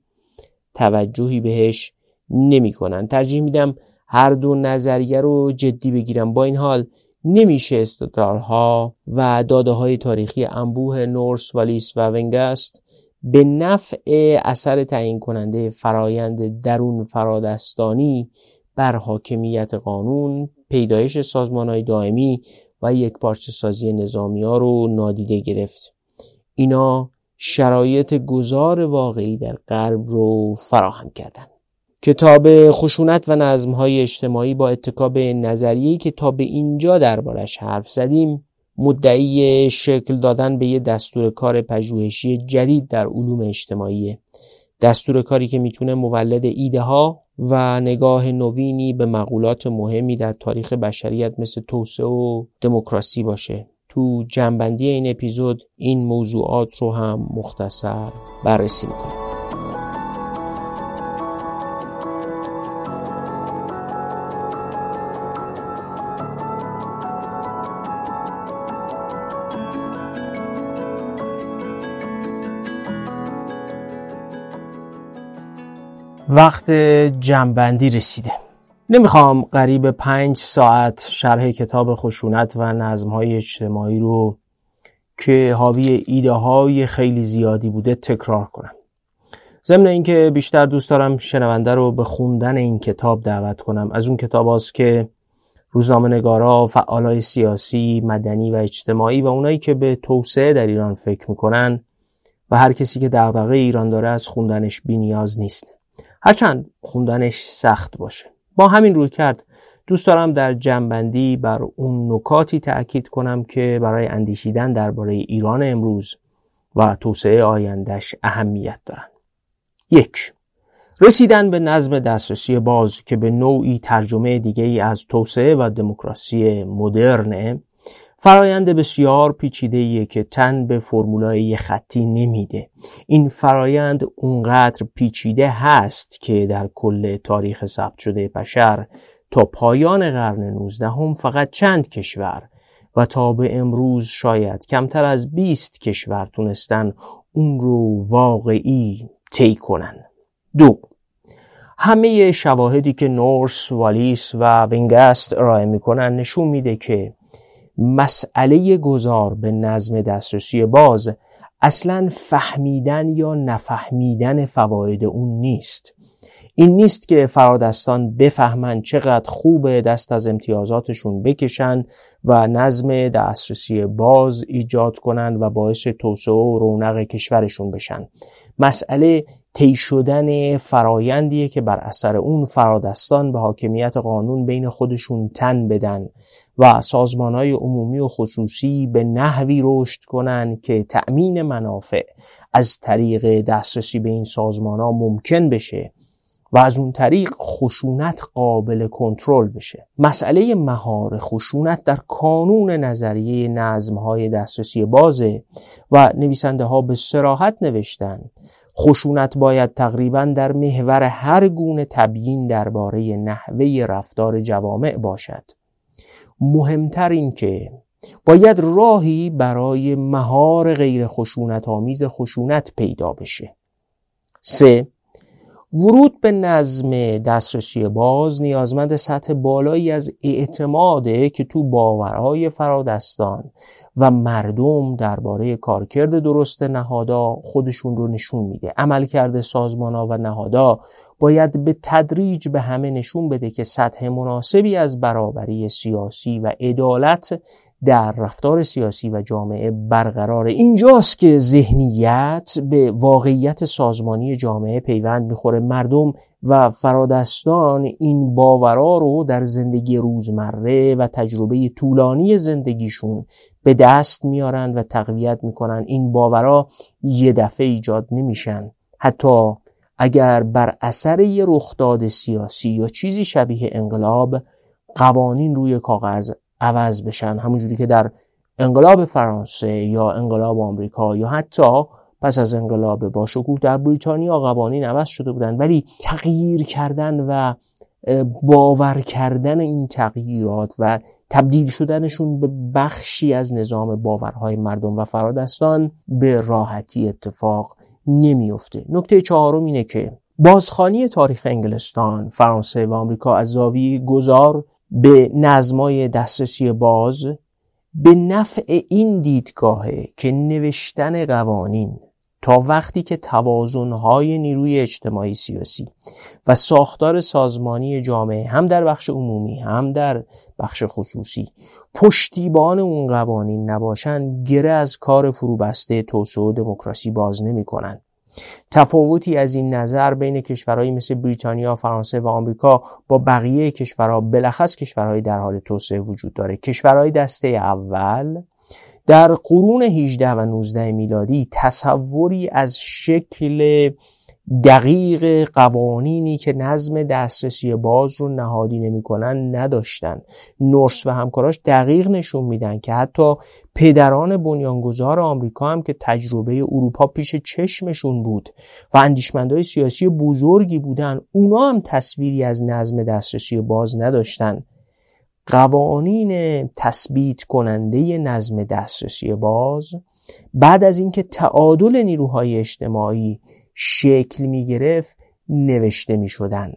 توجهی بهش نمی کنن. ترجیح میدم هر دو نظریه رو جدی بگیرم با این حال نمیشه استدلالها و داده های تاریخی انبوه نورس والیس و ونگست به نفع اثر تعیین کننده فرایند درون فرادستانی بر حاکمیت قانون پیدایش سازمان های دائمی و یک پارچه سازی نظامی ها رو نادیده گرفت اینا شرایط گذار واقعی در غرب رو فراهم کردند. کتاب خشونت و نظمهای اجتماعی با اتکاب نظریه‌ای که تا به اینجا دربارش حرف زدیم مدعی شکل دادن به یه دستور کار پژوهشی جدید در علوم اجتماعی دستور کاری که می‌تونه مولد ایده ها و نگاه نوینی به مقولات مهمی در تاریخ بشریت مثل توسعه و دموکراسی باشه. تو جنبندی این اپیزود این موضوعات رو هم مختصر بررسی می‌کنیم. وقت جنبندی رسیده. نمی‌خوام قریب پنج ساعت شرح کتاب خشونت و نظمهای اجتماعی رو که حاوی ایده های خیلی زیادی بوده تکرار کنم. ضمن اینکه بیشتر دوست دارم شنونده رو به خوندن این کتاب دعوت کنم. از اون کتاب هاست که روزنامه نگارا، فعالای سیاسی، مدنی و اجتماعی و اونایی که به توسعه در ایران فکر می‌کنن و هر کسی که دغدغه ایران داره از خوندنش بی نیاز نیست. هرچند خوندنش سخت باشه. با همین روی کرد دوست دارم در جنبندی بر اون نکاتی تأکید کنم که برای اندیشیدن درباره ایران امروز و توسعه آیندهش اهمیت دارن. یک رسیدن به نظم دسترسی باز که به نوعی ترجمه دیگه ای از توسعه و دموکراسی مدرنه فرایند بسیار پیچیده که تن به فرمولای خطی نمیده. این فرایند اونقدر پیچیده هست که در کل تاریخ ثبت شده بشر تا پایان قرن 19 هم فقط چند کشور و تا به امروز شاید کمتر از 20 کشور تونستن اون رو واقعی طی کنن. دو همه شواهدی که نورس، والیس و وینگست ارائه می‌کنن نشون میده که مسئله گذار به نظم دسترسی باز اصلا فهمیدن یا نفهمیدن فواید اون نیست. این نیست که فرادستان بفهمن چقدر خوبه دست از امتیازاتشون بکشن و نظم دسترسی باز ایجاد کنن و باعث توسعه و رونق کشورشون بشن. مسئله طی شدن فرایندیه که بر اثر اون فرادستان به حاکمیت قانون بین خودشون تن بدن. و سازمان های عمومی و خصوصی به نحوی رشد کنند که تأمین منافع از طریق دسترسی به این سازمان ها ممکن بشه و از اون طریق خشونت قابل کنترل بشه. مسئله مهار خشونت در کانون نظریه نظم های دسترسی بازه و نویسنده ها به سراحت نوشتن خشونت باید تقریبا در محور هر گونه تبیین درباره نحوه رفتار جوامع باشد. مهمتر این که باید راهی برای مهار غیر خشونت آمیز خشونت پیدا بشه. سه ورود به نظم دسترسی باز نیازمند سطح بالایی از اعتماده که تو باورهای فرادستان و مردم درباره کارکرد درست نهادا خودشون رو نشون میده. عملکرد سازمان ها و نهادا باید به تدریج به همه نشون بده که سطح مناسبی از برابری سیاسی و عدالت در رفتار سیاسی و جامعه برقرار اینجاست که ذهنیت به واقعیت سازمانی جامعه پیوند می‌خوره. مردم و فرادستان این باورا رو در زندگی روزمره و تجربه طولانی زندگیشون به دست میارن و تقویت می‌کنن. این باورا یه دفعه ایجاد نمیشن. حتی اگر بر اثر یه رخداد سیاسی یا چیزی شبیه انقلاب قوانین روی کاغذ عوض بشن همونجوری که در انقلاب فرانسه یا انقلاب آمریکا یا حتی پس از انقلاب با در بریتانیا قوانین عوض شده بودن. ولی تغییر کردن و باور کردن این تغییرات و تبدیل شدنشون به بخشی از نظام باورهای مردم و فرادستان به راحتی اتفاق نمیفته نکته چهارم اینه که بازخانی تاریخ انگلستان، فرانسه و آمریکا از زاویه گذار به نظمای دسترسی باز به نفع این دیدگاهه که نوشتن قوانین تا وقتی که توازنهای نیروی اجتماعی سیاسی و ساختار سازمانی جامعه هم در بخش عمومی هم در بخش خصوصی پشتیبان اون قوانین نباشن گره از کار فروبسته توسعه دموکراسی باز نمی‌کنن. تفاوتی از این نظر بین کشورهایی مثل بریتانیا، فرانسه و آمریکا با بقیه کشورها بلخص کشورهای در حال توسعه وجود داره. کشورهای دسته اول در قرون 18 و 19 میلادی تصوری از شکل دقیق قوانینی که نظم دسترسی باز رو نهادی نمی‌کنن نداشتن. نورس و همکاراش دقیق نشون میدن که حتی پدران بنیانگذار آمریکا هم که تجربه اروپا پیش چشمشون بود و اندیشمندهای سیاسی بزرگی بودن اونا هم تصویری از نظم دسترسی باز نداشتن. قوانین تثبیت کننده نظم دسترسی باز بعد از اینکه تعادل نیروهای اجتماعی شکل می گرفت نوشته می شدن.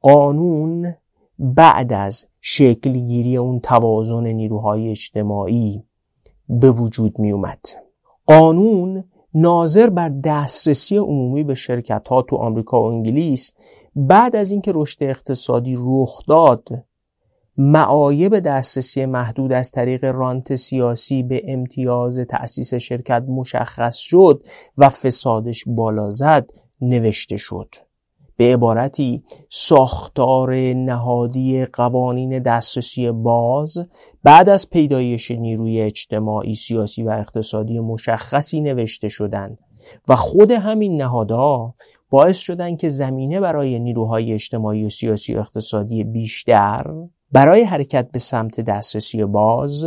قانون بعد از شکلگیری اون توازن نیروهای اجتماعی به وجود می اومد. قانون ناظر بر دسترسی عمومی به شرکت ها تو آمریکا و انگلیس بعد از اینکه رشد اقتصادی رخ داد معایب دسترسی محدود از طریق رانت سیاسی به امتیاز تأسیس شرکت مشخص شد و فسادش بالا زد نوشته شد. به عبارتی ساختار نهادی قوانین دسترسی باز بعد از پیدایش نیروی اجتماعی سیاسی و اقتصادی مشخصی نوشته شدند و خود همین نهادها باعث شدن که زمینه برای نیروهای اجتماعی و سیاسی و اقتصادی بیشتر برای حرکت به سمت دسترسی باز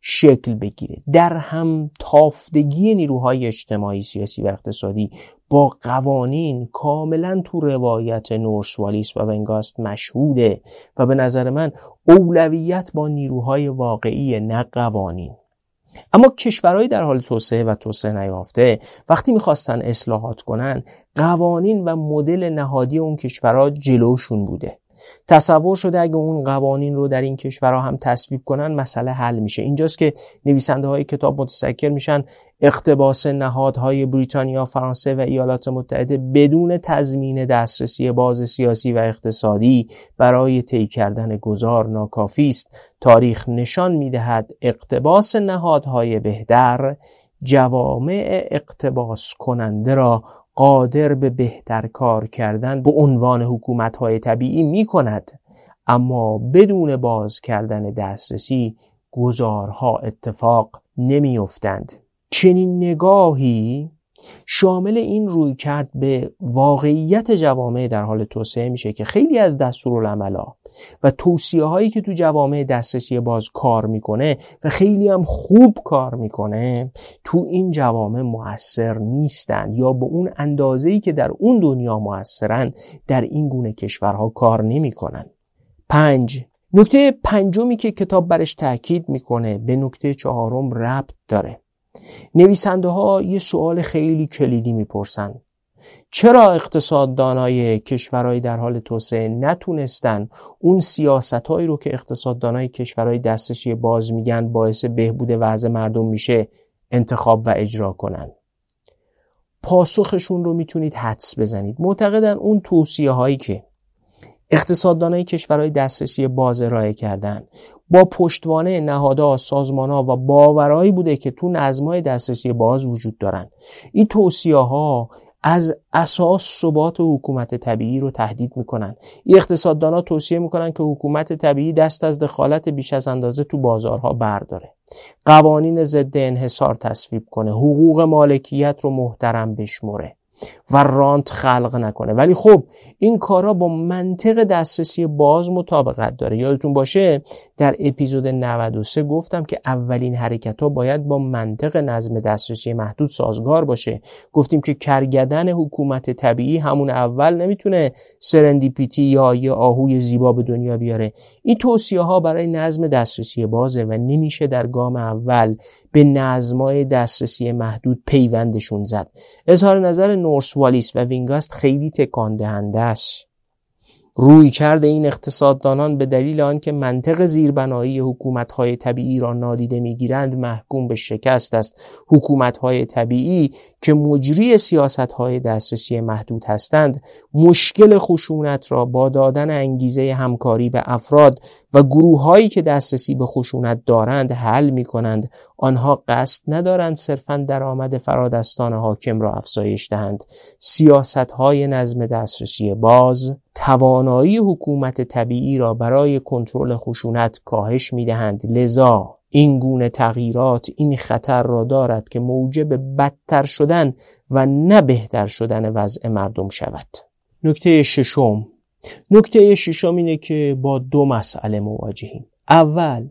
شکل بگیره. در هم تافتگی نیروهای اجتماعی سیاسی و اقتصادی با قوانین کاملا تو روایت نورس والیس و ونگاست مشهوده و به نظر من اولویت با نیروهای واقعی نه قوانین. اما کشورهایی در حال توسعه و توسعه نیافته وقتی می‌خواستن اصلاحات کنن قوانین و مدل نهادی اون کشورها جلوشون بوده. تصور شده اگه اون قوانین رو در این کشورها هم تصویب کنن مسئله حل میشه اینجاست که نویسنده های کتاب متسکر میشن اقتباس نهادهای بریتانیا، فرانسه و ایالات متحده بدون تضمین دسترسی باز سیاسی و اقتصادی برای طی کردن گذار ناکافی است. تاریخ نشان می‌دهد اقتباس نهادهای بهتر جوامع اقتباس کننده را قادر به بهتر کار کردن به عنوان حکومت های طبیعی می کند اما بدون باز کردن دسترسی گذارها اتفاق نمیافتند. چنین نگاهی شامل این روی کرد به واقعیت جوامع در حال توسعه میشه که خیلی از دستورالعملا و توصیه هایی که تو جوامع دسترسی باز کار می‌کنه و خیلی هم خوب کار می‌کنه تو این جوامع موثر نیستند یا به اون اندازه‌ای که در اون دنیا موثرن در این گونه کشورها کار نمی‌کنن. پنج نکته پنجمی که کتاب برش تاکید می‌کنه به نکته چهارم ربط داره. نویسنده ها یه سوال خیلی کلیدی می‌پرسن. چرا اقتصاددانای کشورهای در حال توسعه نتونستن اون سیاستهایی رو که اقتصاددانای کشورهای دستشی باز میگن باعث بهبود وضع مردم میشه انتخاب و اجرا کنن؟ پاسخشون رو می‌تونید حدس بزنید. معتقدن اون توصیه هایی که اقتصاددانای کشورهای دسترسی باز ارائه کردن با پشتوانه نهادها سازمانها و باورهایی بوده که تو نظمهای دسترسی باز وجود دارن این توصیه ها از اساس ثبات حکومت طبیعی رو تهدید می‌کنن. این اقتصاددانا توصیه می‌کنن که حکومت طبیعی دست از دخالت بیش از اندازه تو بازارها برداره. قوانین ضد انحصار تصویب کنه. حقوق مالکیت رو محترم بشمره و رانت خلق نکنه. ولی خب این کارا با منطق دسترسی باز مطابقت داره. یادتون باشه در اپیزود 93 گفتم که اولین حرکت ها باید با منطق نظم دسترسی محدود سازگار باشه. گفتیم که کرگدن حکومت طبیعی همون اول نمی‌تونه serendipity یا یه آهوی زیبا به دنیا بیاره. این توصیه ها برای نظم دسترسی بازه و نمیشه در گام اول به نظمای دسترسی محدود پیوندشون زد. اظهار نظر نورث والیس و وینگاست خیلی تکان دهنده است. رویکرد این اقتصاددانان به دلیل آنکه منطق زیربنایی حکومت‌های طبیعی را نادیده می‌گیرند محکوم به شکست است. حکومت‌های طبیعی که مجری سیاست‌های دسترسی محدود هستند مشکل خشونت را با دادن انگیزه همکاری به افراد و گروههایی که دسترسی به خشونت دارند حل می کنند آنها قصد ندارند صرفا درآمد فرادستان حاکم را افزایش دهند. سیاست های نظم دسترسی باز توانایی حکومت طبیعی را برای کنترل خشونت کاهش می دهند لذا این گونه تغییرات این خطر را دارد که موجب بدتر شدن و نه بهتر شدن وضع مردم شود. نکته ششم. نکته ششم اینه که با دو مسئله مواجهیم. اول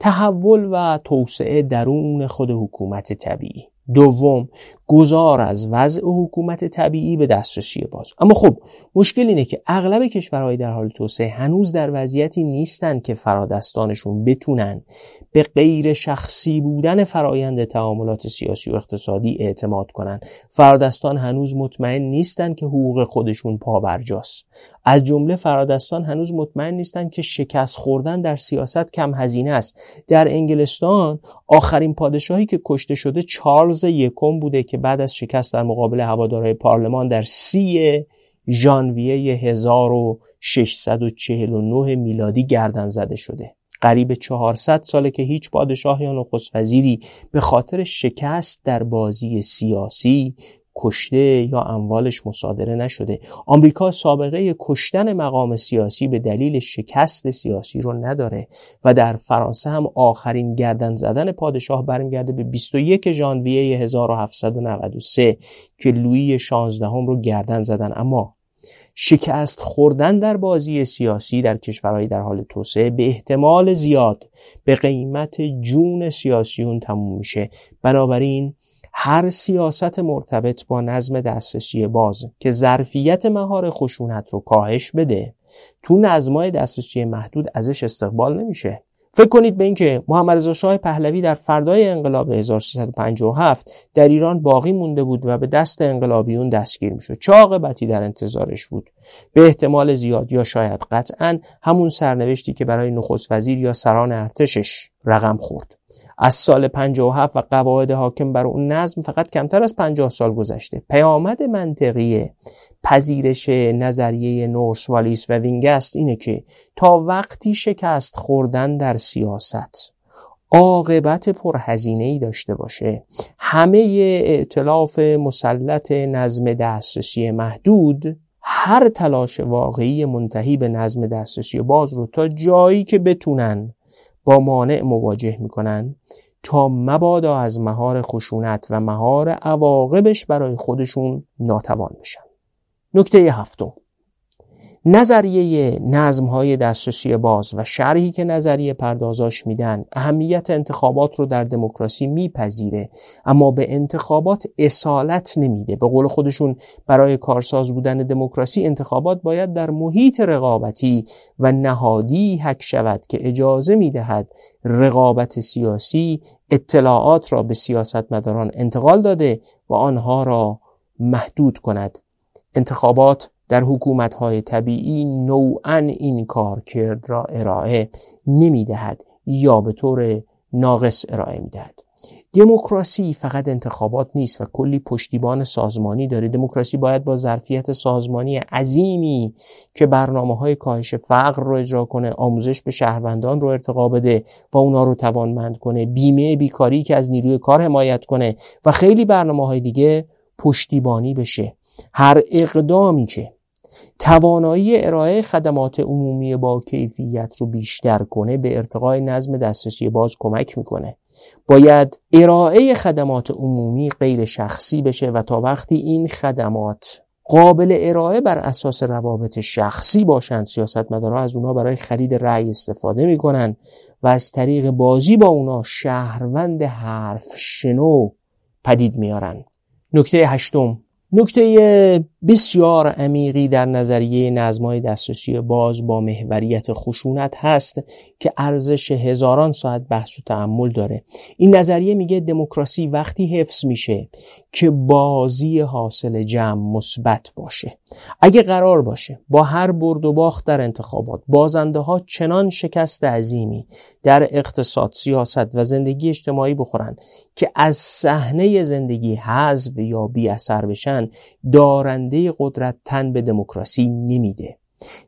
تحول و توسعه درون خود حکومت طبیعی. دوم گذار از وضع حکومت طبیعی به دسترسی باز. اما خب مشکل اینه که اغلب کشورهای در حال توسعه هنوز در وضعیتی نیستن که فرادستانشون بتونن به غیر شخصی بودن فرایند تعاملات سیاسی و اقتصادی اعتماد کنن. فرادستان هنوز مطمئن نیستن که حقوق خودشون پابرجاست. از جمله فرادستان هنوز مطمئن نیستن که شکست خوردن در سیاست کم هزینه است. در انگلستان آخرین پادشاهی که کشته شده چارلز یکم بوده که بعد از شکست در مقابل هوادارهای پارلمان در سی ژانویه 1649 میلادی گردن زده شده. قریب 400 ساله که هیچ پادشاه یا نخست وزیری به خاطر شکست در بازی سیاسی کشته یا اموالش مصادره نشده. آمریکا سابقه کشتن مقام سیاسی به دلیل شکست سیاسی رو نداره و در فرانسه هم آخرین گردن زدن پادشاه برمیگرده به 21 ژانویه 1793 که لویی 16 هم رو گردن زدن. اما شکست خوردن در بازی سیاسی در کشورهای در حال توسعه به احتمال زیاد به قیمت جون سیاسیون تموم میشه. بنابراین هر سیاست مرتبط با نظم دسترسی باز که ظرفیت مهار خشونت رو کاهش بده تو نظمای دسترسی محدود ازش استقبال نمیشه. فکر کنید به اینکه محمد رضا شاه پهلوی در فردای انقلاب 1357 در ایران باقی مونده بود و به دست انقلابیون دستگیر می‌شد. چه عاقبتی در انتظارش بود. به احتمال زیاد یا شاید قطعا همون سرنوشتی که برای نخست وزیر یا سران ارتشش رقم خورد. از سال 57 و قواعد حاکم بر اون نظم فقط کمتر از 50 سال گذشته. پیامد منطقی پذیرش نظریه نورس والیس و وینگست اینه که تا وقتی شکست خوردن در سیاست عاقبت پرهزینه ای داشته باشه. همه ائتلاف مسلط نظم دسترسی محدود هر تلاش واقعی منتهی به نظم دسترسی باز رو تا جایی که بتونن با مانع مواجه می‌کنن. تا مبادا از مهار خشونت و مهار عواقبش برای خودشون ناتوان بشن. نکته هفتم. نظریه نظم های دسترسی باز و شرحی که نظریه پردازاش میدن اهمیت انتخابات رو در دموکراسی میپذیره اما به انتخابات اصالت نمیده. به قول خودشون برای کارساز بودن دموکراسی انتخابات باید در محیط رقابتی و نهادی حک شود که اجازه می‌دهد رقابت سیاسی اطلاعات را به سیاستمداران انتقال داده و آنها را محدود کند. انتخابات در حکومتهای طبیعی نوعا این کارکرد را ارائه نمی دهد یا به طور ناقص ارائه می دهد. دموکراسی فقط انتخابات نیست و کلی پشتیبان سازمانی داره دموکراسی باید با ظرفیت سازمانی عظیمی که برنامه های کاهش فقر رو اجرا کنه آموزش به شهروندان رو ارتقا بده و اونا رو توانمند کنه بیمه بیکاری که از نیروی کار حمایت کنه و خیلی برنامه های دیگه پشتیبانی بشه هر اقدامی که توانایی ارائه خدمات عمومی با کیفیت رو بیشتر کنه به ارتقای نظم دسترسی باز کمک می‌کنه. باید ارائه خدمات عمومی غیر شخصی بشه و تا وقتی این خدمات قابل ارائه بر اساس روابط شخصی باشند سیاستمدارها از اونا برای خرید رأی استفاده می‌کنن و از طریق بازی با اونا شهروند حرف شنو پدید میارن. نکته هشتم نکته بسیار عمیقی در نظریه نظمای دسترسی باز با محوریت خشونت هست که ارزش هزاران ساعت بحث و تعمل داره. این نظریه میگه دموکراسی وقتی حفظ میشه که بازی حاصل جمع مثبت باشه. اگه قرار باشه با هر برد و باخت در انتخابات بازنده ها چنان شکست عظیمی در اقتصاد سیاست و زندگی اجتماعی بخورن که از صحنه زندگی حذف یا بی اثر بشن دارنده قدرت تن به دموکراسی نمیده.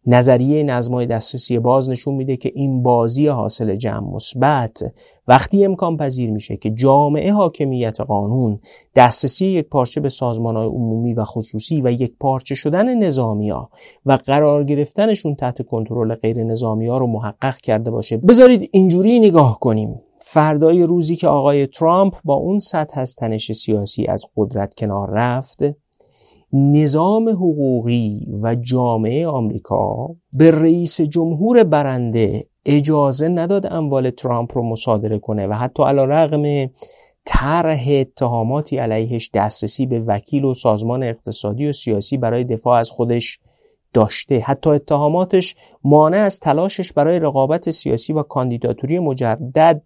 نظریه نظمای دسترسی باز نشون میده که این بازی حاصل جمع مثبت وقتی امکان پذیر میشه که جامعه حاکمیت قانون دسترسی یک پارچه به سازمان های عمومی و خصوصی و یک پارچه شدن نظامی ها و قرار گرفتنشون تحت کنترل غیر نظامی ها رو محقق کرده باشه. بذارید اینجوری نگاه کنیم. فردای روزی که آقای ترامپ با اون سطح از تنش سیاسی از قدرت کنار رفت نظام حقوقی و جامعه آمریکا به رئیس جمهور برنده اجازه نداد اموال ترامپ رو مصادره کنه و حتی علا رقم طرح اتهاماتی علیهش دسترسی به وکیل و سازمان اقتصادی و سیاسی برای دفاع از خودش داشته. حتی اتهاماتش مانع از تلاشش برای رقابت سیاسی و کاندیداتوری مجدد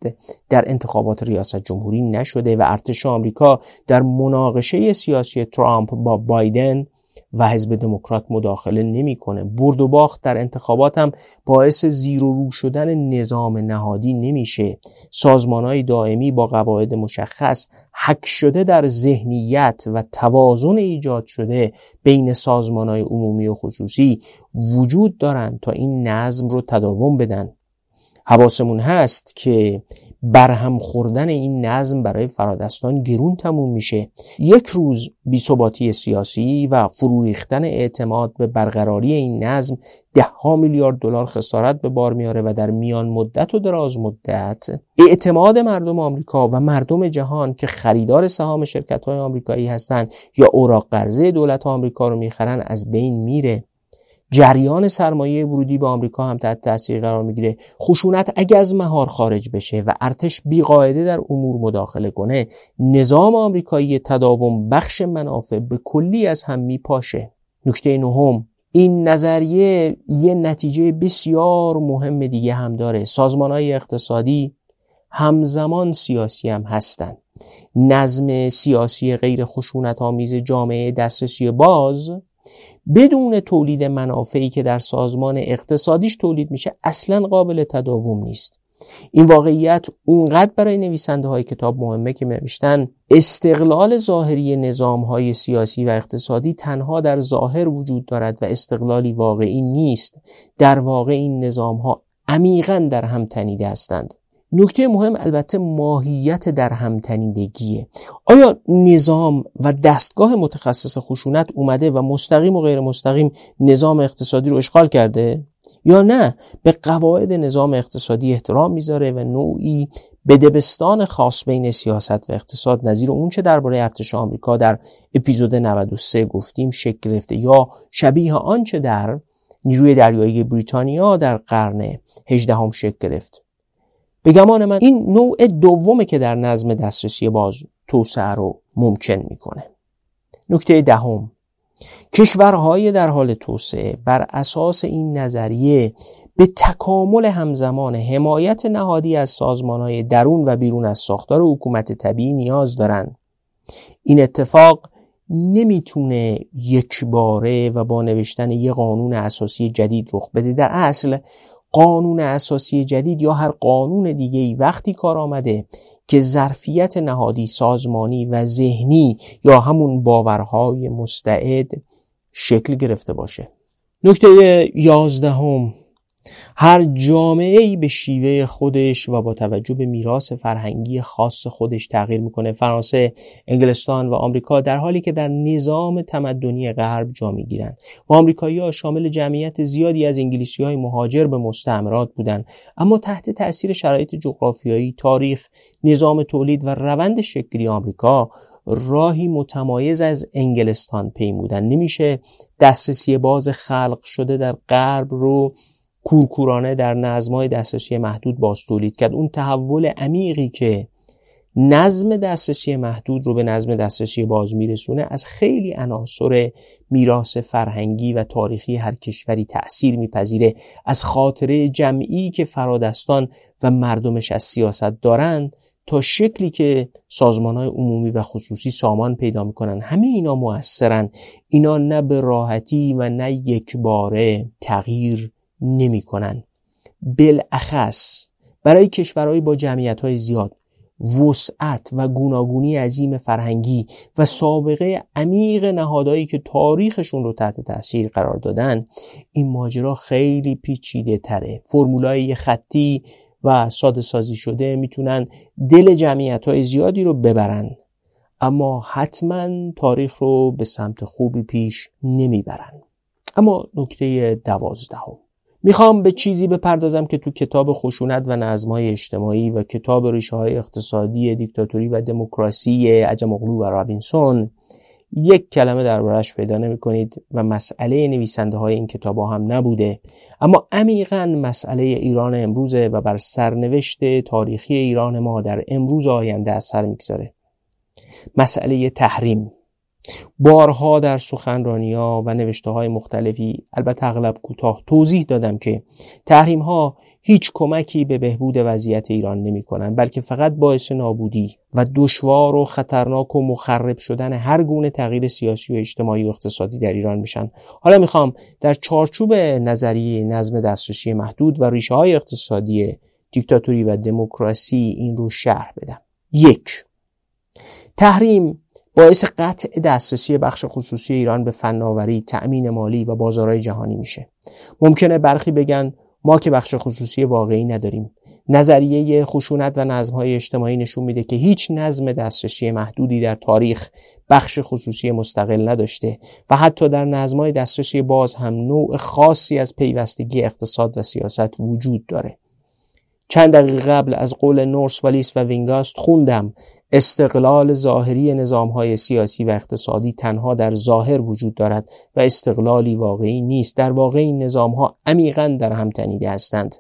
در انتخابات ریاست جمهوری نشده و ارتش آمریکا در مناقشه سیاسی ترامپ با بایدن و حزب دموکرات مداخله نمی‌کنه. برد و باخت در انتخابات هم باعث زیر و رو شدن نظام نهادی نمیشه. های دائمی با قواعد مشخص حک شده در ذهنیت و توازن ایجاد شده بین های عمومی و خصوصی وجود دارند تا این نظم رو تداوم بدن. حواسمون هست که برهم خوردن این نظم برای فرادستان گرون تموم میشه. یک روز بیثباتی سیاسی و فرو ریختن اعتماد به برقراری این نظم ده ها میلیارد دلار خسارت به بار میاره و در میان مدت و دراز مدت اعتماد مردم آمریکا و مردم جهان که خریدار سهام شرکت های آمریکایی هستند یا اوراق قرضه دولت آمریکا رو می‌خرن از بین میره. جریان سرمایه ورودی به آمریکا هم تحت تاثیر قرار می‌گیره. خشونت اگر از مهار خارج بشه و ارتش بیقاعده در امور مداخله کنه نظام آمریکایی تداوم بخش منافع به کلی از هم میپاشه. نکته نهم این نظریه یه نتیجه بسیار مهم دیگه هم داره. سازمان های اقتصادی همزمان سیاسی هم هستند نظم سیاسی غیر خشونت آمیز جامعه دسترسی باز بدون تولید منافعی که در سازمان اقتصادیش تولید میشه اصلا قابل تداوم نیست. این واقعیت اونقدر برای نویسنده های کتاب مهمه که نوشتن استقلال ظاهری نظام های سیاسی و اقتصادی تنها در ظاهر وجود دارد و استقلالی واقعی نیست. در واقع این نظام ها عمیقا در هم تنیده هستند. نکته مهم البته ماهیت در همتنیدگیه. آیا نظام و دستگاه متخصص خشونت اومده و مستقیم و غیر مستقیم نظام اقتصادی رو اشغال کرده؟ یا نه به قواعد نظام اقتصادی احترام می‌ذاره و نوعی بدبستان خاص بین سیاست و اقتصاد نظیر اون چه درباره ارتش آمریکا در اپیزود 93 گفتیم شکل گرفته یا شبیه آنچه در نیروی دریایی بریتانیا در قرن 18 هم شکل گرفت؟ به گمان من این نوع دومه که در نظم دسترسی باز توسعه رو ممکن می‌کنه. نکته دهم کشورهای در حال توسعه بر اساس این نظریه به تکامل همزمان حمایت نهادی از سازمانهای درون و بیرون از ساختار حکومت طبیعی نیاز دارند. این اتفاق نمی‌تونه یک باره و با نوشتن یک قانون اساسی جدید رخ بده. در اصل قانون اساسی جدید یا هر قانون دیگه وقتی کار آمده که ظرفیت نهادی سازمانی و ذهنی یا همون باورهای مستعد شکل گرفته باشه. نکته یازدهم هر جامعه ای به شیوه خودش و با توجه به میراث فرهنگی خاص خودش تغییر می‌کنه. فرانسه انگلستان و آمریکا در حالی که در نظام تمدنی غرب جا می‌گیرند و آمریکایی ها شامل جمعیت زیادی از انگلیسی های مهاجر به مستعمرات بودند. اما تحت تاثیر شرایط جغرافیایی تاریخ نظام تولید و روند شکلی آمریکا راهی متمایز از انگلستان پیمودن نمیشه دسترسی باز خلق شده در غرب رو کورکورانه در نظمهای دسترسی محدود باز تولید کرد. اون تحول عمیقی که نظم دسترسی محدود رو به نظم دسترسی باز میرسونه از خیلی عناصر میراث فرهنگی و تاریخی هر کشوری تأثیر میپذیره. از خاطره جمعی که فرادستان و مردمش از سیاست دارند تا شکلی که سازمان های عمومی و خصوصی سامان پیدا می‌کنن همه اینا موثرن. اینا نه به راحتی و نه یک باره تغییر نمی‌کنن. بالاخص برای کشورهایی با جمعیت های زیاد وسعت و گوناگونی عظیم فرهنگی و سابقه عمیق نهادهایی که تاریخشون رو تحت تاثیر قرار دادن این ماجرا خیلی پیچیده تره. فرمولای خطی و ساده سازی شده می‌تونن دل جمعیت های زیادی رو ببرن اما حتما تاریخ رو به سمت خوبی پیش نمی‌برن. اما نکته دوازدهم. می‌خوام به چیزی بپردازم که تو کتاب خشونت و نظمهای اجتماعی و کتاب ریشه های اقتصادی دیکتاتوری و دموکراسی عجم و رابینسون یک کلمه دربارش پیدا نمی کنید و مسئله نویسنده های این کتاب هم نبوده. اما عمیقا مسئله ایران امروزه و بر سرنوشت تاریخی ایران ما در امروز آینده اثر می‌گذاره. مسئله تحریم. بارها در سخنرانی ها و نوشته های مختلفی البته اغلب کوتاه توضیح دادم که تحریم ها هیچ کمکی به بهبود وضعیت ایران نمی کنند بلکه فقط باعث نابودی و دشوار و خطرناک و مخرب شدن هر گونه تغییر سیاسی و اجتماعی و اقتصادی در ایران میشن. حالا می‌خوام در چارچوب نظریه نظم دسترسی محدود و ریشه های اقتصادی دیکتاتوری و دموکراسی این رو شرح بدم. یک تحریم باعث قطع دسترسی بخش خصوصی ایران به فناوری، تأمین مالی و بازارهای جهانی میشه. ممکنه برخی بگن ما که بخش خصوصی واقعی نداریم. نظریه خشونت و نظمهای اجتماعی نشون میده که هیچ نظم دسترسی محدودی در تاریخ بخش خصوصی مستقل نداشته و حتی در نظمهای دسترسی باز هم نوع خاصی از پیوستگی اقتصاد و سیاست وجود داره. چند دقیقه قبل از قول نورس والیس و وینگاست خوندم استقلال ظاهری نظام های سیاسی و اقتصادی تنها در ظاهر وجود دارد و استقلالی واقعی نیست. در واقع این نظام ها عمیقا در هم تنیده هستند.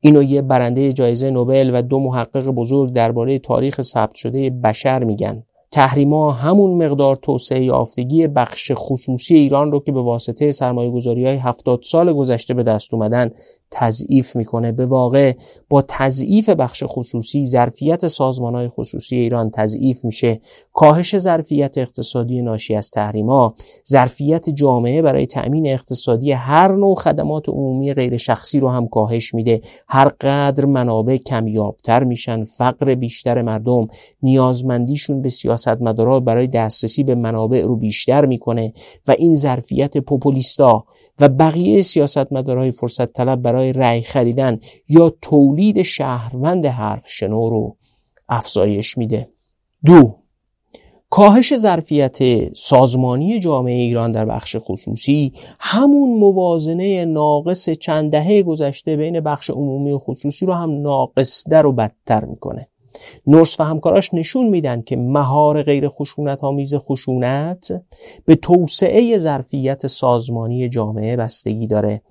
اینو یه برنده جایزه نوبل و دو محقق بزرگ درباره تاریخ ثبت شده بشر میگن. تحریما همون مقدار توسعه یافتگی بخش خصوصی ایران رو که به واسطه سرمایه گذاری های هفتاد سال گذشته به دست اومدن تضعیف می‌کنه. به واقع با تضعیف بخش خصوصی ظرفیت سازمان های خصوصی ایران تضعیف میشه. کاهش ظرفیت اقتصادی ناشی از تحریما ظرفیت جامعه برای تأمین اقتصادی هر نوع خدمات عمومی غیر شخصی رو هم کاهش میده. هر قدر منابع کمیابتر میشن فقر بیشتر مردم نیازمندیشون به سیاستمدارا برای دسترسی به منابع رو بیشتر می‌کنه و این ظرفیت پوپولیستا و بقیه سیاستمدارای فرصت طلب برای رأی خریدن یا تولید شهروند حرف شنو رو افزایش میده. دو کاهش ظرفیت سازمانی جامعه ایران در بخش خصوصی همون موازنه ناقص چند دهه گذشته بین بخش عمومی و خصوصی رو هم ناقص در و بدتر می‌کنه. نورس و همکاراش نشون میدن که مهار غیر خشونت آمیز خشونت به توسعه ظرفیت سازمانی جامعه بستگی داره.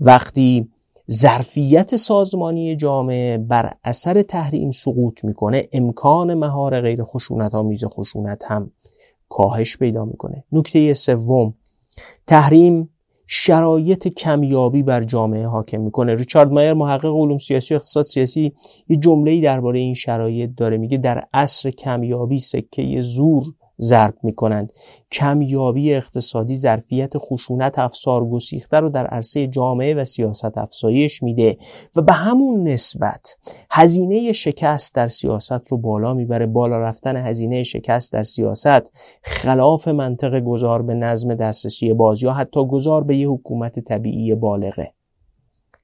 وقتی ظرفیت سازمانی جامعه بر اثر تحریم سقوط می‌کنه امکان مهار غیر خشونت آمیز خشونت هم کاهش پیدا می‌کنه. نکته سوم تحریم شرایط کمیابی بر جامعه حاکم می‌کنه. ریچارد مایر محقق علوم سیاسی و اقتصاد سیاسی یه جمله‌ای درباره این شرایط داره. میگه در عصر کمیابی سکه زور ضرب می کنند کمیابی اقتصادی ظرفیت خشونت افسار گسیخته رو در عرصه جامعه و سیاست افزایش میده و به همون نسبت هزینه شکست در سیاست رو بالا می‌بره. بالا رفتن هزینه شکست در سیاست خلاف منطق گذار به نظم دسترسی باز یا حتی گذار به یه حکومت طبیعی بالغه.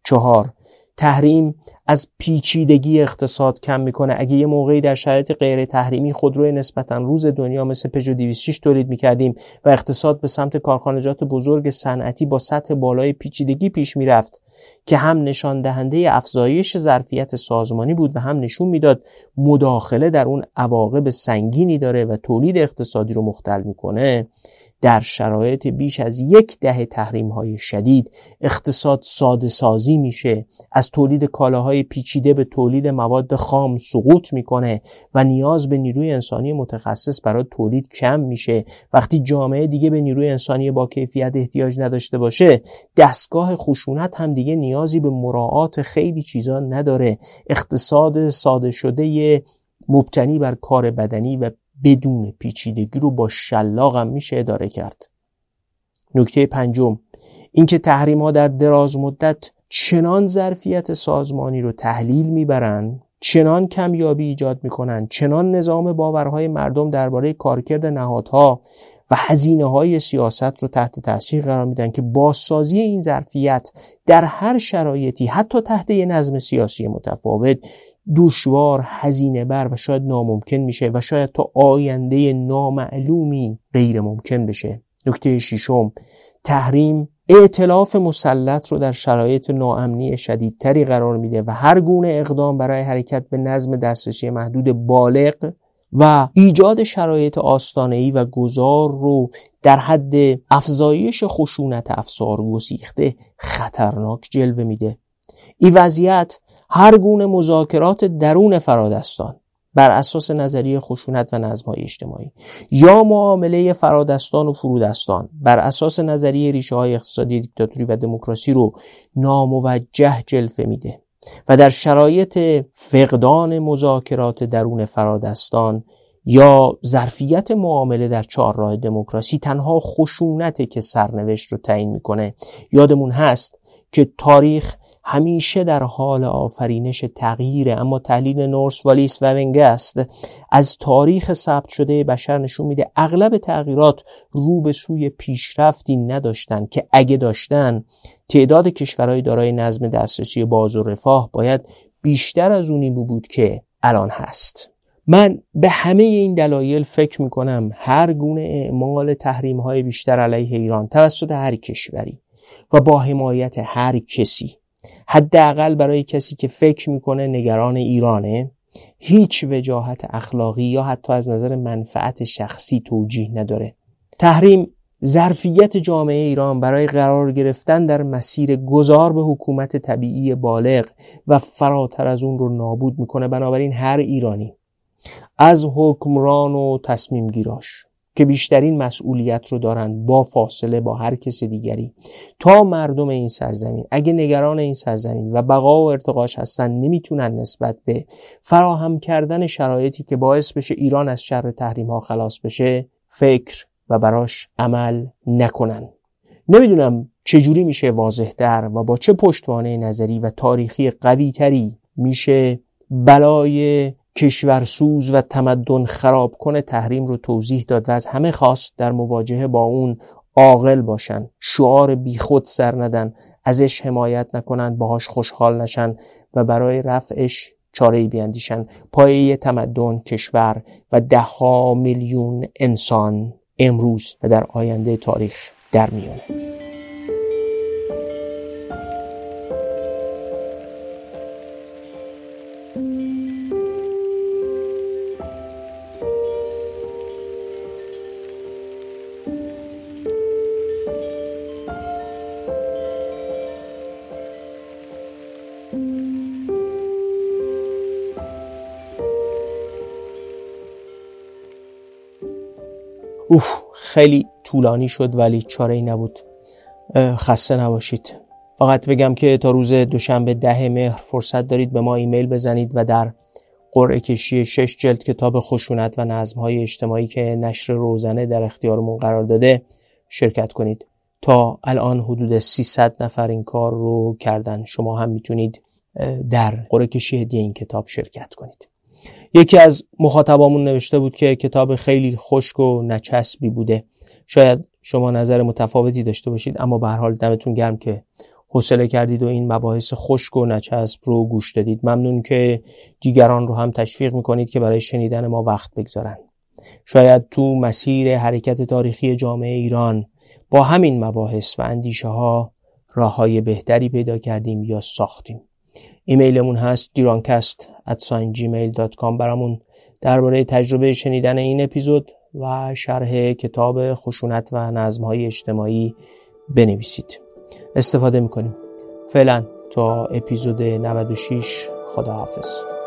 چهار تحریم از پیچیدگی اقتصاد کم می‌کنه. اگه یه موقعی در شرایط غیر تحریمی خودروی نسبتا روز دنیا مثل پژو 206 تولید می‌کردیم و اقتصاد به سمت کارخانجات بزرگ صنعتی با سطح بالای پیچیدگی پیش می‌رفت که هم نشان دهنده افزایش ظرفیت سازمانی بود و هم نشون می‌داد مداخله در اون عواقب سنگینی داره و تولید اقتصادی رو مختل می‌کنه. در شرایط بیش از یک دهه تحریم های شدید اقتصاد ساده سازی میشه از تولید کالاهای پیچیده به تولید مواد خام سقوط می‌کنه و نیاز به نیروی انسانی متخصص برای تولید کم میشه. وقتی جامعه دیگه به نیروی انسانی با کیفیت احتیاج نداشته باشه دستگاه خشونت هم دیگه نیازی به مراعات خیلی چیزا نداره. اقتصاد ساده شده مبتنی بر کار بدنی و بدون پیچیدگی رو با شلاقم میشه اداره کرد. نکته پنجم اینکه تحریم ها در دراز مدت چنان ظرفیت سازمانی رو تحلیل می‌برن چنان کمیابی ایجاد می‌کنن چنان نظام باورهای مردم درباره کارکرد نهادها و هزینه های سیاست رو تحت تاثیر قرار میدن که بازسازی این ظرفیت در هر شرایطی حتی تحت یه نظم سیاسی متفاوت دشوار هزینه بر و شاید ناممکن میشه و شاید تا آینده نامعلومی غیر ممکن بشه. نکته ششم تحریم اعتلاف مسلط رو در شرایط ناامنی شدیدتری قرار میده و هر گونه اقدام برای حرکت به نظم دسترسی محدود بالغ و ایجاد شرایط آستانه‌ای و گذار رو در حد افزایش خشونت افسار گسیخته خطرناک جلوه میده. این وضعیت هر گونه مذاکرات درون فرادستان بر اساس نظریه خشونت و نظمهای اجتماعی یا معامله فرادستان و فرودستان بر اساس نظریه ریشه های اقتصادی دیکتاتوری و دموکراسی رو ناموجه جلفه میده و در شرایط فقدان مذاکرات درون فرادستان یا ظرفیت معامله در چهارراه دموکراسی تنها خشونته که سرنوشت رو تعیین می‌کنه یادمون هست که تاریخ همیشه در حال آفرینش تغییره اما تحلیل نورس والیس و ونگست از تاریخ ثبت شده بشر نشون میده اغلب تغییرات رو به سوی پیشرفتی نداشتن که اگه داشتن تعداد کشورهای دارای نظم دسترسی باز و رفاه باید بیشتر از اونی بود که الان هست. من به همه این دلایل فکر می‌کنم هر گونه اعمال تحریم های بیشتر علیه ایران توسط هر کشوری و با حمایت هر کسی حداقل برای کسی که فکر می‌کنه نگران ایرانه هیچ وجاهت اخلاقی یا حتی از نظر منفعت شخصی توجیه نداره. تحریم ظرفیت جامعه ایران برای قرار گرفتن در مسیر گذار به حکومت طبیعی بالغ و فراتر از اون رو نابود می‌کنه بنابراین هر ایرانی از حکمران و تصمیم گیراش که بیشترین مسئولیت رو دارن با فاصله با هر کس دیگری. تا مردم این سرزمین اگه نگران این سرزمین و بقا و ارتقاش هستن نمی‌تونن نسبت به فراهم کردن شرایطی که باعث بشه ایران از شر تحریم ها خلاص بشه فکر و براش عمل نکنن. نمی‌دونم چجوری میشه واضحتر و با چه پشتوانه نظری و تاریخی قوی تری میشه بلای کشورسوز و تمدن خراب کنه تحریم رو توضیح داد و از همه خواست در مواجهه با اون عاقل باشن. شعار بیخود سر ندن. ازش حمایت نکنن. باهاش خوشحال نشن و برای رفعش چاره بیاندیشن پایه تمدن کشور و ده ها میلیون انسان امروز و در آینده تاریخ در میونه اوه خیلی طولانی شد ولی چاره ای نبود. خسته نباشید. فقط بگم که تا روز دوشنبه ده مهر فرصت دارید به ما ایمیل بزنید و در قرعه کشی شش جلد کتاب خشونت و نظمهای اجتماعی که نشر روزنه در اختیارمون قرار داده شرکت کنید. تا الان حدود 300 نفر این کار رو کردن. شما هم می‌تونید در قرعه کشی هدیه این کتاب شرکت کنید. یکی از مخاطبامون نوشته بود که کتاب خیلی خشک و نچسبی بوده. شاید شما نظر متفاوتی داشته باشید اما به حال دمتون گرم که حوصله کردید و این مباحث خشک و نچسب رو گوش دادید. ممنون که دیگران رو هم تشویق می‌کنید که برای شنیدن ما وقت بگذارن. شاید تو مسیر حرکت تاریخی جامعه ایران با همین مباحث و اندیشه ها راه های بهتری پیدا کردیم یا ساختیم. ایمیلمون هست دیرانکست gmail.com برامون درباره تجربه شنیدن این اپیزود و شرح کتاب خشونت و نظمهای اجتماعی بنویسید. استفاده می‌کنیم. فعلا تا اپیزود 96 خداحافظ.